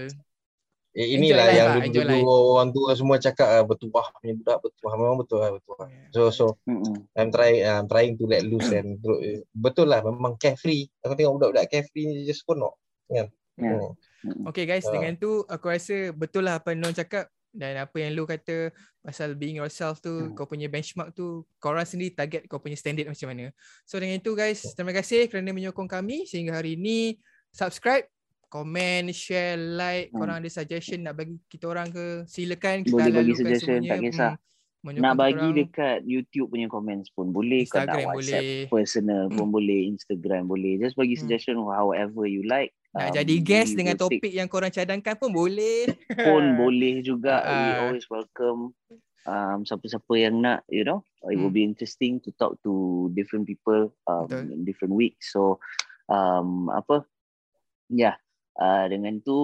Eh, Enjoy inilah life yang lah, enjoy dulu orang tua semua cakap ah, bertuah punya budak bertuah memang betul lah betul lah. So so Mm-mm. I'm trying I'm trying to let loose and betul lah memang carefree. Aku tengok budak-budak carefree ni just seronok kan. Yeah. Hmm. Mm-mm. Okay guys, Ah. dengan tu aku rasa betul lah apa Non cakap dan apa yang lu kata pasal being yourself tu, Hmm. kau punya benchmark tu, kau orang sendiri target kau punya standard macam mana. So dengan itu guys, terima kasih kerana menyokong kami sehingga hari ini. Subscribe, komen, share, like, Hmm. korang ada suggestion nak bagi kita orang ke, silakan kita Boleh bagi suggestion, semuanya. tak kisah. Hmm, Nak bagi orang. dekat YouTube punya comments pun boleh. Instagram WhatsApp boleh. personal pun boleh. Instagram boleh. Just bagi Hmm. suggestion however you like. Nak Um, jadi guest dengan will take topik yang korang cadangkan pun boleh. pun boleh juga. We Ah. always welcome um, siapa-siapa yang nak, you know. It will Hmm. be interesting to talk to different people um, Betul. in different weeks. So, um, apa? Ya, yeah. Uh, dengan tu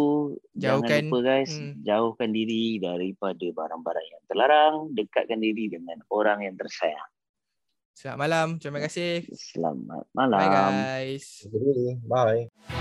Jauhkan, jangan lupa guys, hmm. jauhkan diri daripada barang-barang yang terlarang, dekatkan diri dengan orang yang tersayang. Selamat malam. Terima kasih. Selamat malam. Bye guys. Bye.